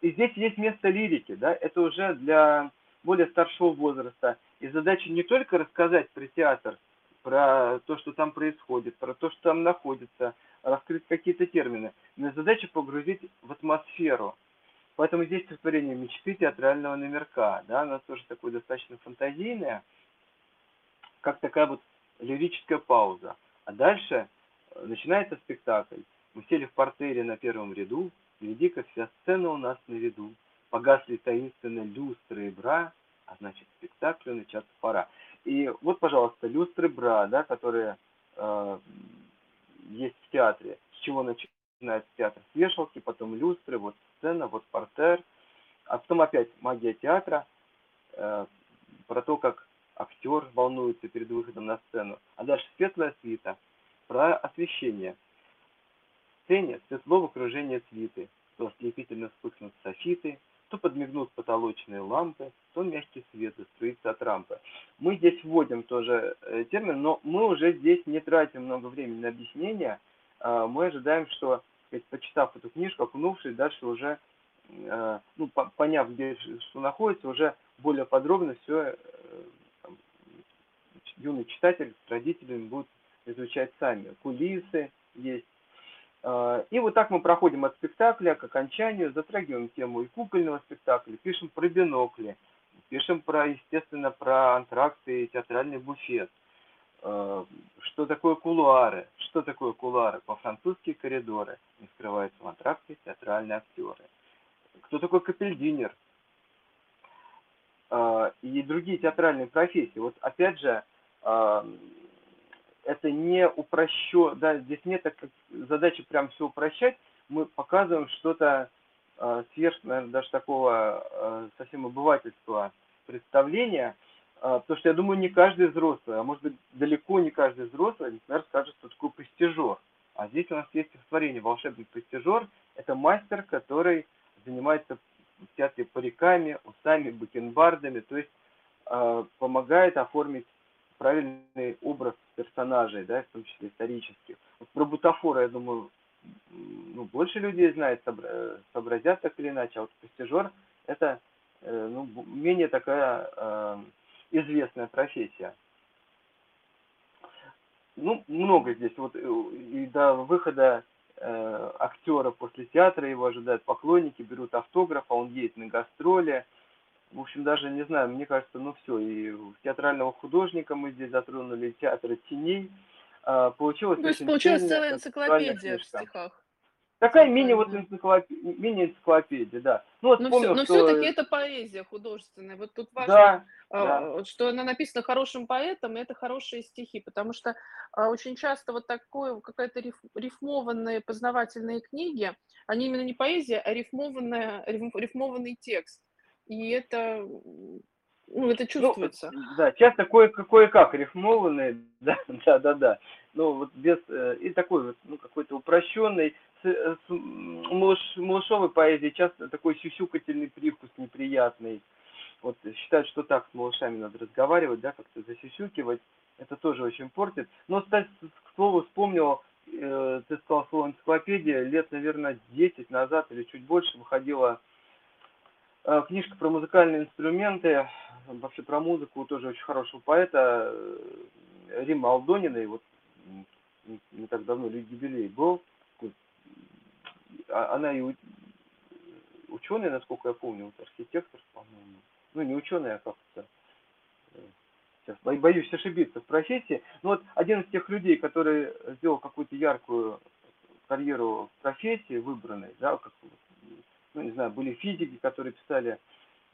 И здесь есть место лирики, да, это уже для более старшего возраста. И задача не только рассказать про театр, про то, что там происходит, про то, что там находится, раскрыть какие-то термины, но задача погрузить в атмосферу. Поэтому здесь стихотворение мечты театрального номерка, да, она тоже такое достаточно фантазийное, как такая вот лирическая пауза. А дальше э, начинается спектакль. Мы сели в портере на первом ряду, гляди-ка вся сцена у нас на виду. Погасли таинственно люстры и бра, а значит спектаклю начаться пора. И вот, пожалуйста, люстры бра, да, которые э, есть в театре. С чего начинается театр? С вешалки, потом люстры, вот сцена, вот портер. А потом опять магия театра, э, про то, как актер волнуется перед выходом на сцену. А дальше светлая свита, про освещение. В сцене светло в окружении свиты, то ослепительно вспыхнут софиты, то подмигнут потолочные лампы, то мягкий свет струится от рампы. Мы здесь вводим тоже э, термин, но мы уже здесь не тратим много времени на объяснение. А, мы ожидаем, что, сказать, почитав эту книжку, окунувшись, дальше уже, э, ну, поняв, где что находится, уже более подробно все юный читатель с родителями будут изучать сами. Кулисы есть. И вот так мы проходим от спектакля к окончанию, затрагиваем тему и кукольного спектакля, пишем про бинокли, пишем про, естественно, про антракты и театральный буфет, что такое кулуары, что такое кулуары, по-французски коридоры, не скрываются в антракте театральные актеры. Кто такой капельдинер, и другие театральные профессии. Вот опять же, это не упрощу, да, здесь нет так, задачи прям все упрощать, мы показываем что-то э, сверх, наверное, даже такого э, совсем обывательского представления, э, потому что я думаю, не каждый взрослый, а может быть далеко не каждый взрослый, например, скажет, что такое постижер. А здесь у нас есть стихотворение «Волшебный постижер». Это мастер, который занимается в париками, усами, бакенбардами, то есть э, помогает оформить правильный образ персонажей, да, в том числе исторических. Вот про бутафора, я думаю, ну, больше людей знает, сообразят так или иначе, а вот постижер – это э, ну, менее такая э, известная профессия. Ну, много здесь. Вот э, и до выхода э, актера после театра его ожидают поклонники, берут автограф, а он едет на гастроли – в общем, даже не знаю, мне кажется, ну все, и театрального художника мы здесь затронули, театра теней. А, получилось То есть получилась целая энциклопедия в стихах. Такая мини вот энциклопедия, мини энциклопедия, да. Ну, вот но вспомнил, все, но что... все-таки это поэзия художественная. Вот тут важно, да, а, да. что она написана хорошим поэтом, и это хорошие стихи, потому что а, очень часто вот такое какая-то риф, рифмованные познавательные книги, они именно не поэзия, а рифмованная, рифмованный текст. И это, ну, это ну, чувствуется. Ну, да, часто кое, кое-как рифмованные, да, да, да, да. Ну, вот без, э, и такой вот, ну, какой-то упрощенный, с, э, с малыш, малышовой поэзии часто такой сюсюкательный привкус неприятный. Вот считают, что так с малышами надо разговаривать, да, как-то засюсюкивать. Это тоже очень портит. Но, кстати, к слову, вспомнил, э, ты сказал слово энциклопедия, лет, наверное, 10 назад или чуть больше выходила книжка про музыкальные инструменты, вообще про музыку тоже очень хорошего поэта э, Рима Алдониной, вот не так давно юбилей был. А, она и ученый, насколько я помню, вот архитектор, по-моему. Ну, не ученый, а как-то э, сейчас боюсь ошибиться в профессии. Но вот один из тех людей, который сделал какую-то яркую карьеру в профессии выбранной, да, как ну, не знаю, были физики, которые писали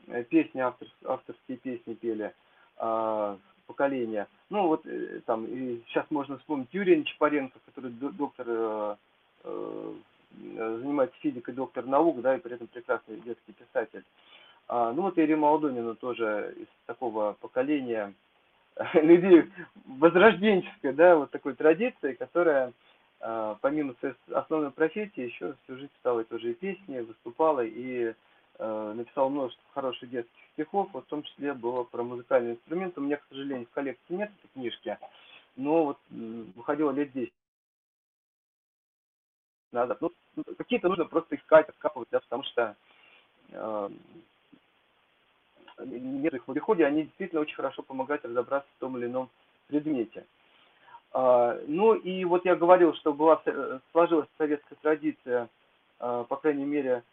э, песни, автор, авторские песни пели, э, поколения. Ну, вот э, там, и сейчас можно вспомнить Юрия Нечапаренко, который доктор, э, э, занимается физикой, доктор наук, да, и при этом прекрасный детский писатель. А, ну, вот Ирина Алдонина тоже из такого поколения людей возрожденческой, да, вот такой традиции, которая а, помимо своей основной профессии, еще всю жизнь писала тоже и песни, выступала и э, написала множество хороших детских стихов, вот в том числе было про музыкальный инструмент. У меня, к сожалению, в коллекции нет этой книжки, но вот выходило лет 10 назад. Ну, какие-то нужно просто искать, откапывать, да, потому что э, нет их в обиходе, они действительно очень хорошо помогают разобраться в том или ином предмете. А, ну и вот я говорил, что была, сложилась советская традиция, а, по крайней мере,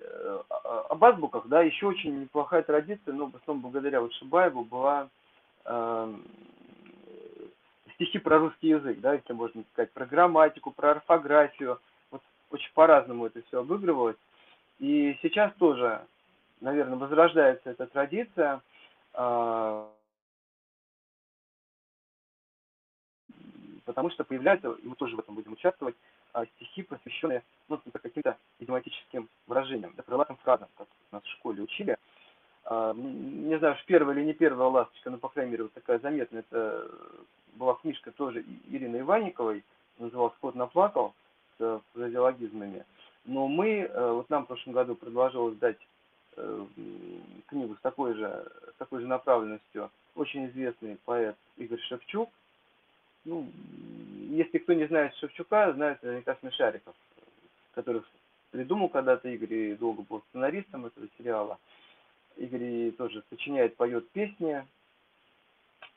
э, об азбуках, да, еще очень неплохая традиция, но в основном благодаря вот Шибаеву была э, стихи про русский язык, да, если можно сказать, про грамматику, про орфографию, вот очень по-разному это все обыгрывалось. И сейчас тоже, наверное, возрождается эта традиция, э, потому что появляются, и мы тоже в этом будем участвовать, а, стихи, посвященные ну, каким-то идиоматическим выражениям, да, крылатым фразам, как нас в школе учили. А, не знаю, первая или не первая ласточка, но, по крайней мере, вот такая заметная, это была книжка тоже Ирины Иванниковой, называлась «Кот наплакал» с фразеологизмами. Но мы, э, вот нам в прошлом году предложилось дать э, книгу с такой же, с такой же направленностью очень известный поэт Игорь Шевчук, ну, если кто не знает Шевчука, знает наверняка Смешариков, который придумал когда-то Игорь и долго был сценаристом этого сериала. Игорь тоже сочиняет, поет песни,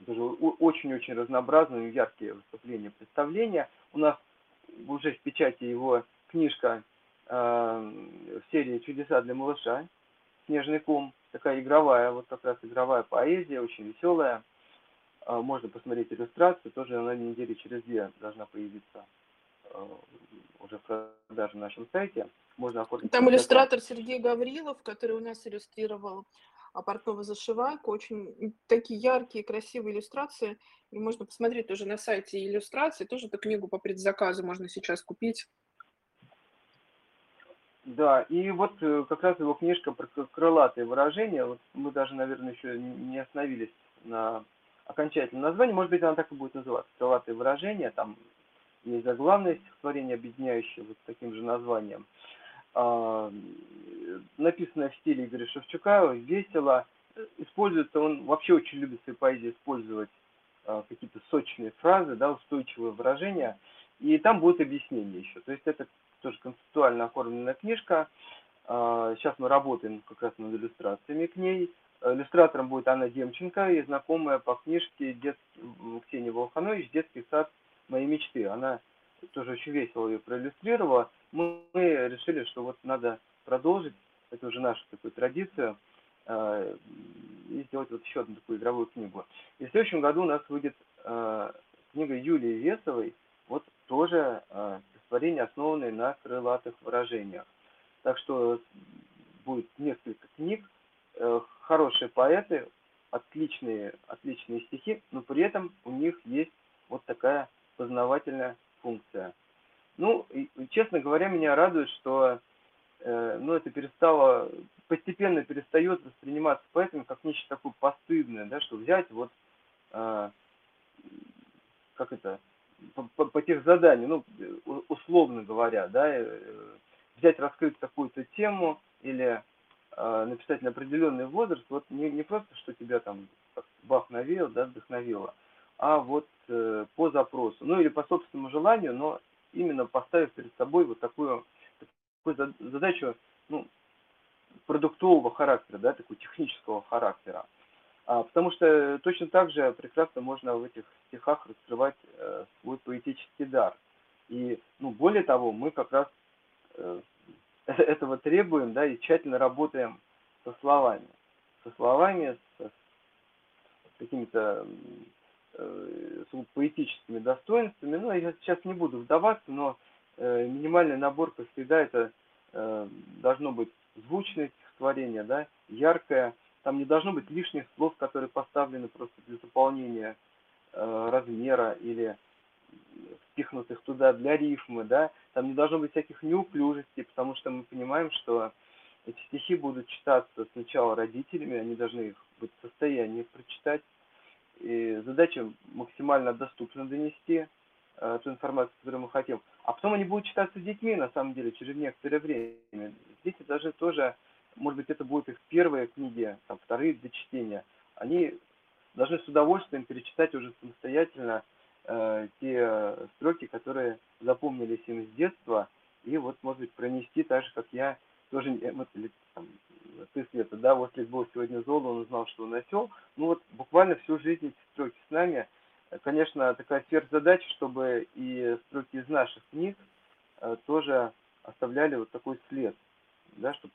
тоже очень-очень разнообразные, яркие выступления, представления. У нас уже в печати его книжка э, в серии «Чудеса для малыша», «Снежный ком», такая игровая, вот как раз игровая поэзия, очень веселая. Э, можно посмотреть иллюстрацию, тоже на неделе через две должна появиться э, уже в продаже на нашем сайте. Можно оформить. Там иллюстратор Сергей Гаврилов, который у нас иллюстрировал а портного зашивайку. Очень такие яркие, красивые иллюстрации. И можно посмотреть тоже на сайте иллюстрации. Тоже эту книгу по предзаказу можно сейчас купить. Да, и вот э, как раз его книжка про крылатые выражения. Вот мы даже, наверное, еще не остановились на окончательном названии. Может быть, она так и будет называться. Крылатые выражения. Там есть заглавное стихотворение, объединяющее вот таким же названием. А, написанное в стиле Игоря Шевчука, весело. Используется, он вообще очень любит в своей поэзии использовать а, какие-то сочные фразы, да, устойчивые выражения. И там будет объяснение еще. То есть это тоже концептуально оформленная книжка. А, сейчас мы работаем как раз над иллюстрациями к ней. Иллюстратором будет Анна Демченко и знакомая по книжке детский, Ксения Волханович «Детский сад моей мечты». Она тоже очень весело ее проиллюстрировала. Мы, мы решили, что вот надо продолжить, это уже наша такую традицию, э, и сделать вот еще одну такую игровую книгу. И в следующем году у нас выйдет э, книга Юлии Весовой, вот тоже э, стихотворение, основанное на крылатых выражениях. Так что будет несколько книг, э, хорошие поэты, отличные, отличные стихи, но при этом у них есть вот такая познавательная функция. Ну, и, честно говоря, меня радует, что э, ну, это перестало, постепенно перестает восприниматься поэтому как нечто такое постыдное, да, что взять вот, э, как это, по, по, по тех заданиям, ну, условно говоря, да, э, взять, раскрыть какую-то тему или э, написать на определенный возраст, вот не, не просто, что тебя там бах навеял, да, вдохновило, а вот э, по запросу, ну или по собственному желанию, но именно поставив перед собой вот такую, такую задачу ну, продуктового характера, да, такого технического характера. А, потому что точно так же прекрасно можно в этих стихах раскрывать э, свой поэтический дар. И, ну, более того, мы как раз э, этого требуем, да, и тщательно работаем со словами. Со словами, с, какими-то э, поэтическими достоинствами. Ну, я сейчас не буду вдаваться, но э, минимальный набор, всегда, это э, должно быть звучное стихотворение, да, яркое. Там не должно быть лишних слов, которые поставлены просто для заполнения э, размера или впихнутых туда для рифмы, да. Там не должно быть всяких неуклюжестей, потому что мы понимаем, что эти стихи будут читаться сначала родителями, они должны их быть в состоянии прочитать, и задача максимально доступно донести э, ту информацию, которую мы хотим. А потом они будут читаться детьми, на самом деле, через некоторое время. Дети даже тоже, может быть, это будут их первые книги, там, вторые для чтения. Они должны с удовольствием перечитать уже самостоятельно э, те строки, которые запомнились им с детства, и вот, может быть, пронести так же, как я тоже, вот, там, ты, Света, да, вот если был сегодня зол, он узнал, что он осел. Ну вот буквально всю жизнь эти строки с нами. Конечно, такая сверхзадача, чтобы и строки из наших книг э, тоже оставляли вот такой след, да, чтобы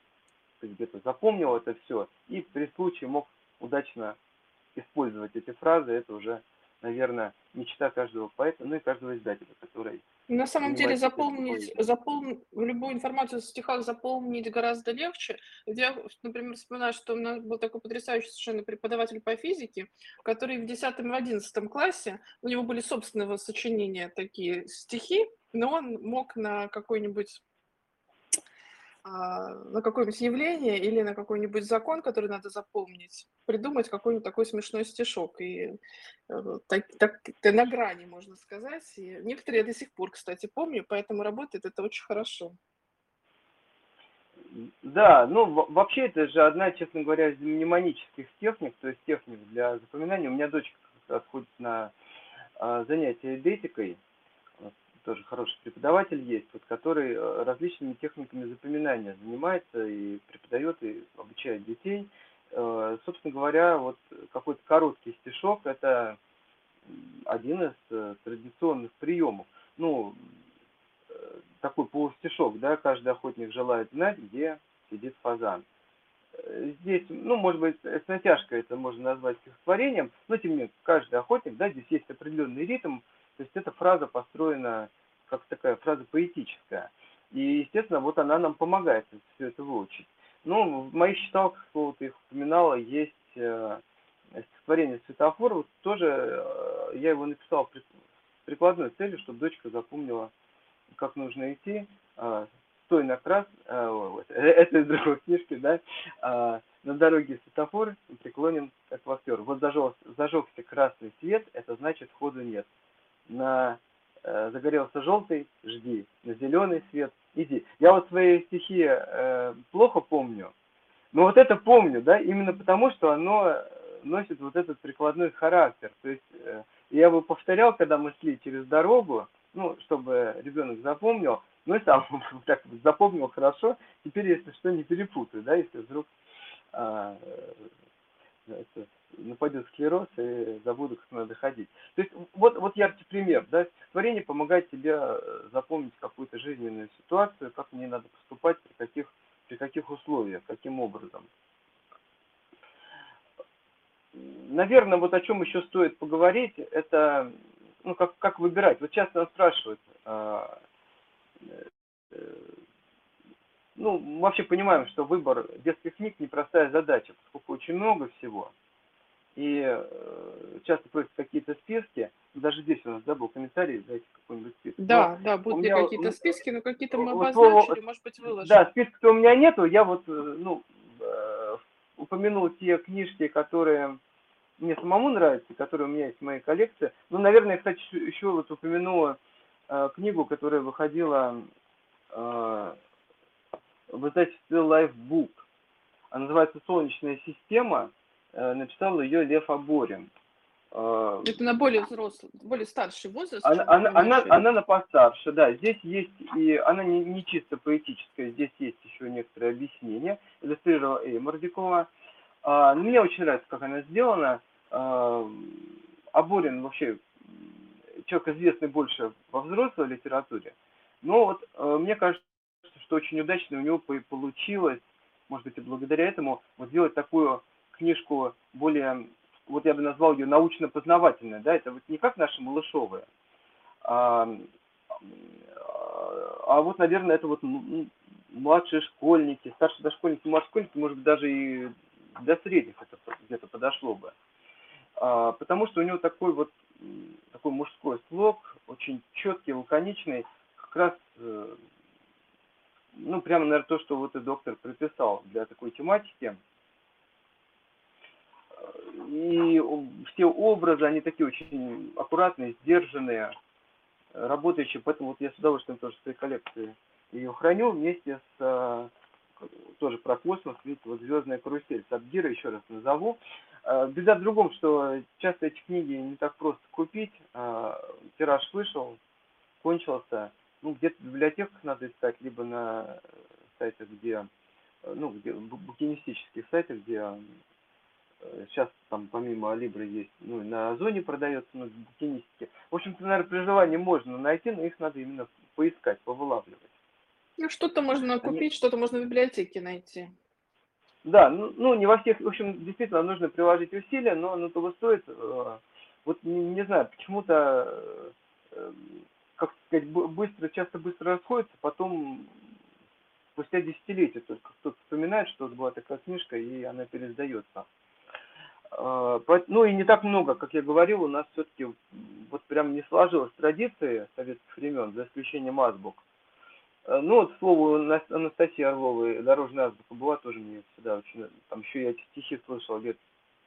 где-то запомнил это все и при случае мог удачно использовать эти фразы, это уже наверное, мечта каждого поэта, ну и каждого издателя, который... На самом деле заполнить, заполнить любую информацию в стихах заполнить гораздо легче. Я, например, вспоминаю, что у нас был такой потрясающий совершенно преподаватель по физике, который в 10 и 11 классе, у него были собственного сочинения такие стихи, но он мог на какой-нибудь на какое-нибудь явление или на какой-нибудь закон, который надо запомнить, придумать какой-нибудь такой смешной стишок. И э, так, так, на грани, можно сказать. И некоторые я до сих пор, кстати, помню, поэтому работает это очень хорошо. Да, ну вообще это же одна, честно говоря, из мнемонических техник, то есть техник для запоминания. У меня дочка как ходит на а, занятия эдетикой, тоже хороший преподаватель есть, вот, который э, различными техниками запоминания занимается и преподает, и обучает детей. Э, собственно говоря, вот какой-то короткий стишок – это один из э, традиционных приемов. Ну, такой полустишок, да, каждый охотник желает знать, где сидит фазан. Здесь, ну, может быть, с натяжкой это можно назвать стихотворением, но тем не менее, каждый охотник, да, здесь есть определенный ритм, то есть эта фраза построена как такая фраза поэтическая. И, естественно, вот она нам помогает все это выучить. Ну, в моих читалках, слово ты их упоминала, есть э, стихотворение «Светофор». Вот тоже э, я его написал при, прикладной целью, чтобы дочка запомнила, как нужно идти. Э, «Стой на крас», э, вот, э, это из другой книжки, да, э, «На дороге светофор преклонен как вахтер». Вот зажег, зажегся красный свет, это значит ходу нет. На э, загорелся желтый, жди, на зеленый свет, иди. Я вот свои стихи э, плохо помню, но вот это помню, да, именно потому, что оно носит вот этот прикладной характер. То есть э, я бы повторял, когда мы шли через дорогу, ну, чтобы ребенок запомнил, ну и сам так запомнил хорошо, теперь, если что, не перепутаю, да, если вдруг а, это, нападет склероз и забуду, как надо ходить. То есть вот, вот яркий пример, да, стихотворение помогает тебе э, запомнить какую-то жизненную ситуацию, как мне надо поступать, при каких, при каких условиях, каким образом. Наверное, вот о чем еще стоит поговорить, это ну, как, как выбирать. Вот часто нас спрашивают, ну, вообще понимаем, что выбор детских книг непростая задача, поскольку очень много всего и э, часто просят какие-то списки. Даже здесь у нас да, был комментарий, дайте какой-нибудь список. Да, но да, будут ли какие-то списки, но какие-то мы вот обозначили, вот, может быть, выложим. Да, списка у меня нету, я вот, э, ну, э, упомянул те книжки, которые мне самому нравятся, которые у меня есть в моей коллекции. Ну, наверное, кстати, еще вот упомяну э, книгу, которая выходила в издательстве Lifebook. Она называется «Солнечная система». Э, написал ее Лев Аборин. Э, Это на более взрослый, более старший возраст. Она, она, она, она на постарше, да. Здесь есть и она не, не чисто поэтическая, здесь есть еще некоторые объяснения. Иллюстрировала и Мордякова. А, мне очень нравится, как она сделана. А, Аборин вообще человек известный больше во взрослой литературе. Но вот а, мне кажется, что очень удачно у него получилось, может быть и благодаря этому, вот сделать такую книжку более, вот я бы назвал ее научно-познавательной, да, это вот не как наши малышовые, а, а вот, наверное, это вот младшие школьники, старшие дошкольники, младшие школьники, может быть, даже и для средних это где-то подошло бы. А, потому что у него такой вот такой мужской слог, очень четкий, лаконичный, как раз, э, ну, прямо, наверное, то, что вот и доктор приписал для такой тематики – и все образы, они такие очень аккуратные, сдержанные, работающие, поэтому вот я с удовольствием тоже в своей коллекции ее храню вместе с э, тоже про космос, видите, вот «Звездная карусель» Сабгира, еще раз назову. Э, беда в другом, что часто эти книги не так просто купить, э, тираж вышел, кончился, ну, где-то в библиотеках надо искать, либо на сайтах, где, ну, где, букинистических сайтах, где Сейчас там помимо Алибры есть, ну, на Озоне продается, ну, букинистики. В общем-то, наверное, при желании можно найти, но их надо именно поискать, повылавливать. Ну, что-то можно купить, Они... что-то можно в библиотеке найти. Да, ну, ну, не во всех, в общем, действительно нужно приложить усилия, но оно того стоит. Э, вот не, не знаю, почему-то, э, как сказать, быстро, часто быстро расходится, потом спустя десятилетия только кто-то вспоминает, что вот была такая книжка, и она пересдается. А, ну и не так много, как я говорил, у нас все-таки вот прям не сложилась традиции советских времен, за исключением азбук. А, ну вот, к слову, Анастасия Орловой дорожная азбука была тоже мне всегда очень... Там еще я эти стихи слышал лет,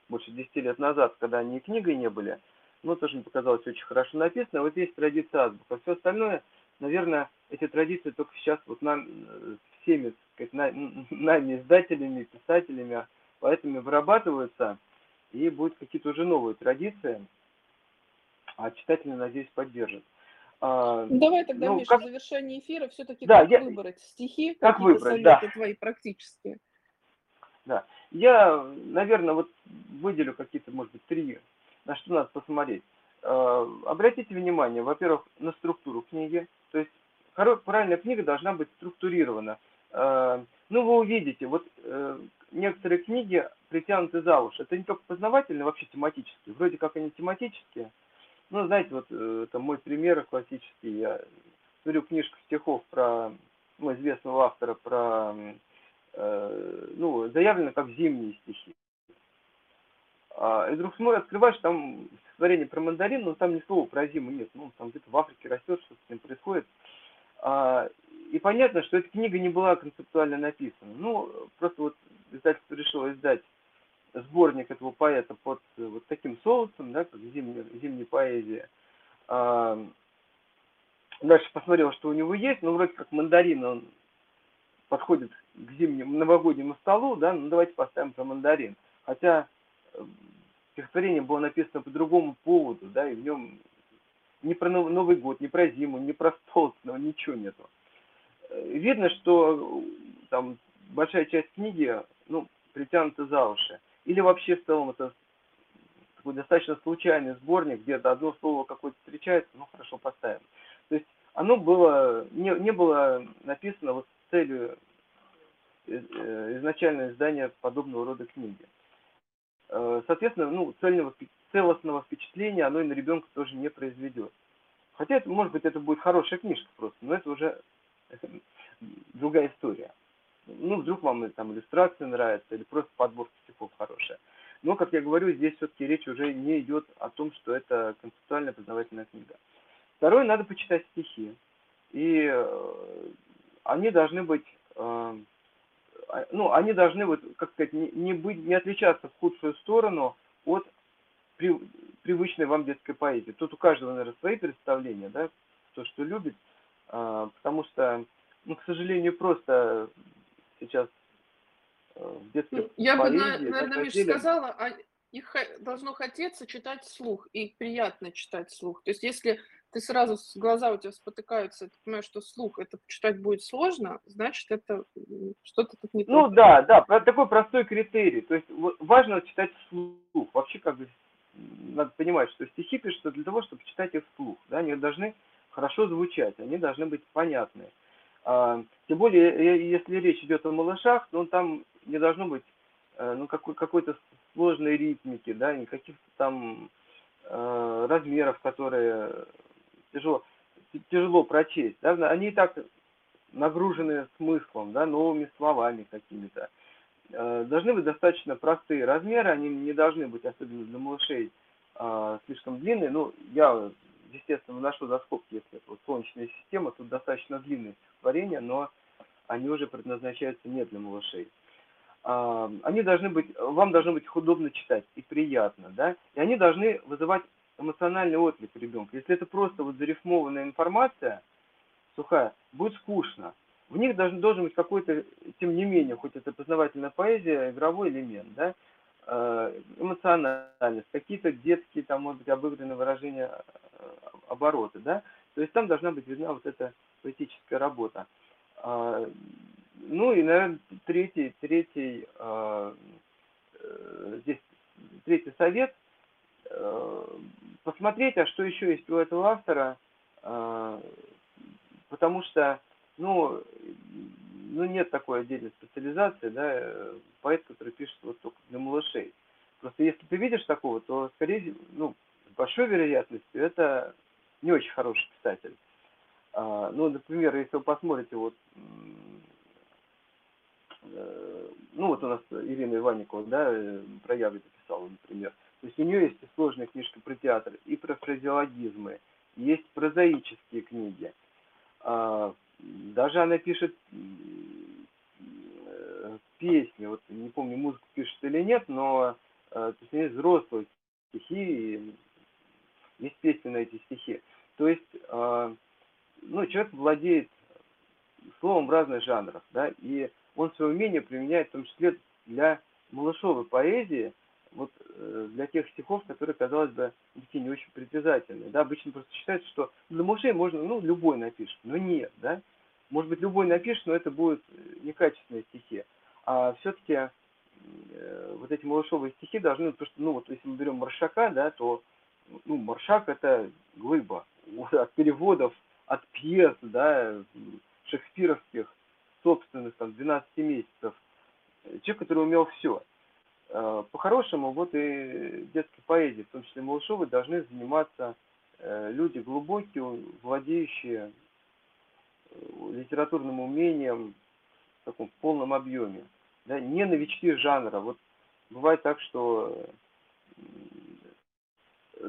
больше 10 лет назад, когда они и книгой не были. Но тоже мне показалось очень хорошо написано. Вот есть традиция азбука. Все остальное, наверное, эти традиции только сейчас вот нам, всеми, так сказать, нами, издателями, писателями, поэтому вырабатываются и будут какие-то уже новые традиции, а читатели, надеюсь, поддержат. А, ну, Давай тогда, ну, Миша, как... в завершении эфира все-таки да, как я... выбрать стихи, как выбрать, советы да. твои практические. Да. я, наверное, вот выделю какие-то, может быть, три, на что надо посмотреть. Э, обратите внимание, во-первых, на структуру книги. То есть правильная книга должна быть структурирована. Э, ну, вы увидите, вот э, некоторые книги притянуты за уши. Это не только познавательные, вообще тематические. Вроде как они тематические. Ну, знаете, вот это мой пример классический. Я смотрю книжку стихов про ну, известного автора про ну, заявлено как зимние стихи. И вдруг смотришь, открываешь, там стихотворение про мандарин, но там ни слова про зиму нет. Ну, там где-то в Африке растет, что с ним происходит. А, и понятно, что эта книга не была концептуально написана. Ну, просто вот издательство решило издать сборник этого поэта под вот таким соусом, да, как зимняя, зимняя поэзия. А, дальше посмотрел, что у него есть, ну, вроде как мандарин, он подходит к зимнему новогоднему столу, да, ну давайте поставим про мандарин. Хотя э, стихотворение было написано по другому поводу, да, и в нем ни про Новый год, ни про зиму, ни про стол, ничего нету. Э, видно, что э, там большая часть книги, ну, притянута за уши. Или вообще в целом это такой достаточно случайный сборник, где-то одно слово какое-то встречается, ну хорошо, поставим. То есть оно было, не, не было написано вот с целью Э, изначальное издание подобного рода книги. Э, соответственно, ну, цельного, целостного впечатления оно и на ребенка тоже не произведет. Хотя, это, может быть, это будет хорошая книжка просто, но это уже другая история. Ну, вдруг вам там иллюстрация нравится или просто подборка стихов хорошая. Но, как я говорю, здесь все-таки речь уже не идет о том, что это концептуальная познавательная книга. Второе, надо почитать стихи. И э, они должны быть а, ну, они должны, вот, как сказать, не, быть, не отличаться в худшую сторону от при, привычной вам детской поэзии. Тут у каждого, наверное, свои представления, да, то, что любит, а, потому что, ну, к сожалению, просто сейчас э, в детской ну, Я поэзии... Я бы, наверное, Миша, сказала, а их должно хотеться читать вслух, и приятно читать вслух. То есть если ты сразу глаза у тебя спотыкаются, ты понимаешь, что слух это читать будет сложно, значит, это что-то тут не Ну да, да, такой простой критерий. То есть важно читать вслух. Вообще, как бы, надо понимать, что стихи пишутся для того, чтобы читать их вслух. Да? Они должны хорошо звучать, они должны быть понятны. А, тем более, если речь идет о малышах, то там не должно быть э, ну, какой, какой-то сложной ритмики, да, никаких там э, размеров, которые тяжело, тяжело прочесть. Да? Они и так нагружены смыслом, да, новыми словами какими-то. Э, должны быть достаточно простые размеры, они не должны быть, особенно для малышей, э, слишком длинные. Ну, я, естественно, вношу за скобки, если это вот солнечная система, тут достаточно длинные стихотворения, но они уже предназначаются не для малышей. Э, они должны быть, вам должно быть удобно читать и приятно, да, и они должны вызывать эмоциональный отклик ребенка. Если это просто вот зарифмованная информация, сухая, будет скучно. В них должен, должен быть какой-то, тем не менее, хоть это познавательная поэзия, игровой элемент, да, э, эмоциональность, какие-то детские, там, может быть, обыгранные выражения, э, обороты, да, то есть там должна быть видна вот эта поэтическая работа. А, ну и, наверное, третий, третий, э, здесь третий совет – посмотреть, а что еще есть у этого автора, а, потому что, ну, ну нет такой отдельной специализации, да, поэт, который пишет вот только для малышей. Просто если ты видишь такого, то, скорее, ну, с большой вероятностью, это не очень хороший писатель. А, ну, например, если вы посмотрите, вот, э, ну, вот у нас Ирина Иванникова, да, э, про ягоды писала, например. То есть у нее есть и сложная книжка про театр, и про фразеологизмы, есть прозаические книги. А, даже она пишет э, песни, вот не помню, музыку пишет или нет, но э, то есть у нее взрослые стихи, есть песни на эти стихи. То есть, а, ну, человек владеет словом в разных жанрах, да, и он свое умение применяет в том числе для малышовой поэзии – вот э, для тех стихов, которые, казалось бы, такие не очень притязательные. Да, обычно просто считается, что для малышей можно, ну, любой напишет, но нет, да. Может быть, любой напишет, но это будут некачественные стихи. А все-таки э, вот эти малышовые стихи должны, то что, ну вот если мы берем Маршака, да, то ну, Маршак это глыба от переводов, от пьес, да, шекспировских, собственных, там, 12 месяцев. Человек, который умел все. Э, по-хорошему, вот и детской поэзии, в том числе Малышовой, должны заниматься э, люди глубокие, владеющие э, литературным умением в таком полном объеме. Да, не новички жанра. Вот бывает так, что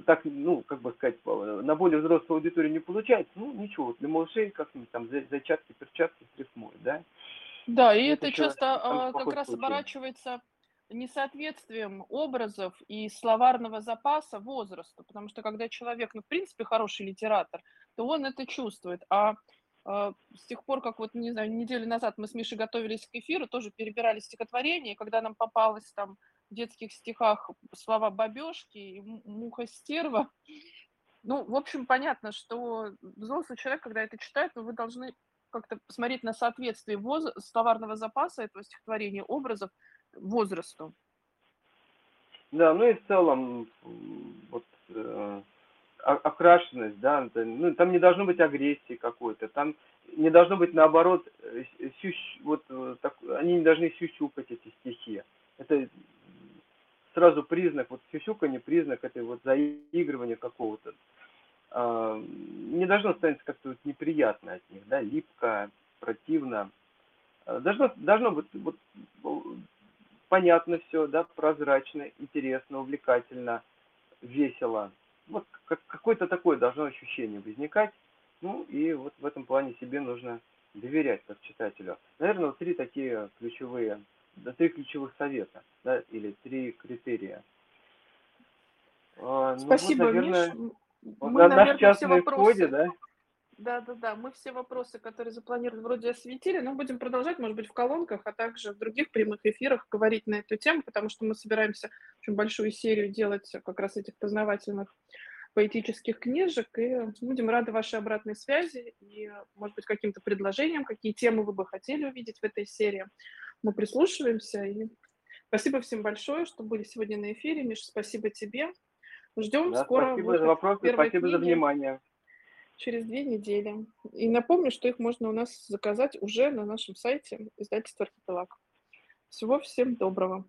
так, ну, как бы сказать, на более взрослую аудиторию не получается, ну, ничего, для малышей как-нибудь там зайчатки, перчатки срифмуют, да? Да, и это, это часто а, как раз случай. оборачивается несоответствием образов и словарного запаса возрасту, потому что когда человек, ну, в принципе, хороший литератор, то он это чувствует, а э, с тех пор, как вот, не знаю, неделю назад мы с Мишей готовились к эфиру, тоже перебирали стихотворение, и когда нам попалось там детских стихах слова «бабёшки» и «муха-стерва», ну, в общем, понятно, что взрослый человек, когда это читает, ну, вы должны как-то посмотреть на соответствие воз... словарного запаса этого стихотворения, образов возрасту. Да, ну и в целом вот э, окрашенность, да, ну, там не должно быть агрессии какой-то, там не должно быть наоборот, э, сющ, вот э, так, они не должны сюсюкать эти стихи. Это сразу признак, вот сюсюканье, признак этой вот заигрывания какого-то. Э, не должно становиться как-то вот неприятно от них, да, липко, противно. Э, должно, должно быть вот понятно все, да, прозрачно, интересно, увлекательно, весело. Вот как, какое-то такое должно ощущение возникать. Ну и вот в этом плане себе нужно доверять как читателю. Наверное, вот три такие ключевые, да, три ключевых совета, да, или три критерия. А, Спасибо, ну, вот, наверное, Миш. Мы, на, наверное, наш час на исходе, да? Да, да, да. Мы все вопросы, которые запланированы, вроде осветили, но будем продолжать, может быть, в колонках, а также в других прямых эфирах говорить на эту тему, потому что мы собираемся очень большую серию делать как раз этих познавательных поэтических книжек, и будем рады вашей обратной связи и, может быть, каким-то предложениям, какие темы вы бы хотели увидеть в этой серии. Мы прислушиваемся, и спасибо всем большое, что были сегодня на эфире. Миша, спасибо тебе. Ждем да, скоро. Спасибо за вопросы, спасибо за внимание через две недели. И напомню, что их можно у нас заказать уже на нашем сайте издательства «Архипелаг». Всего всем доброго.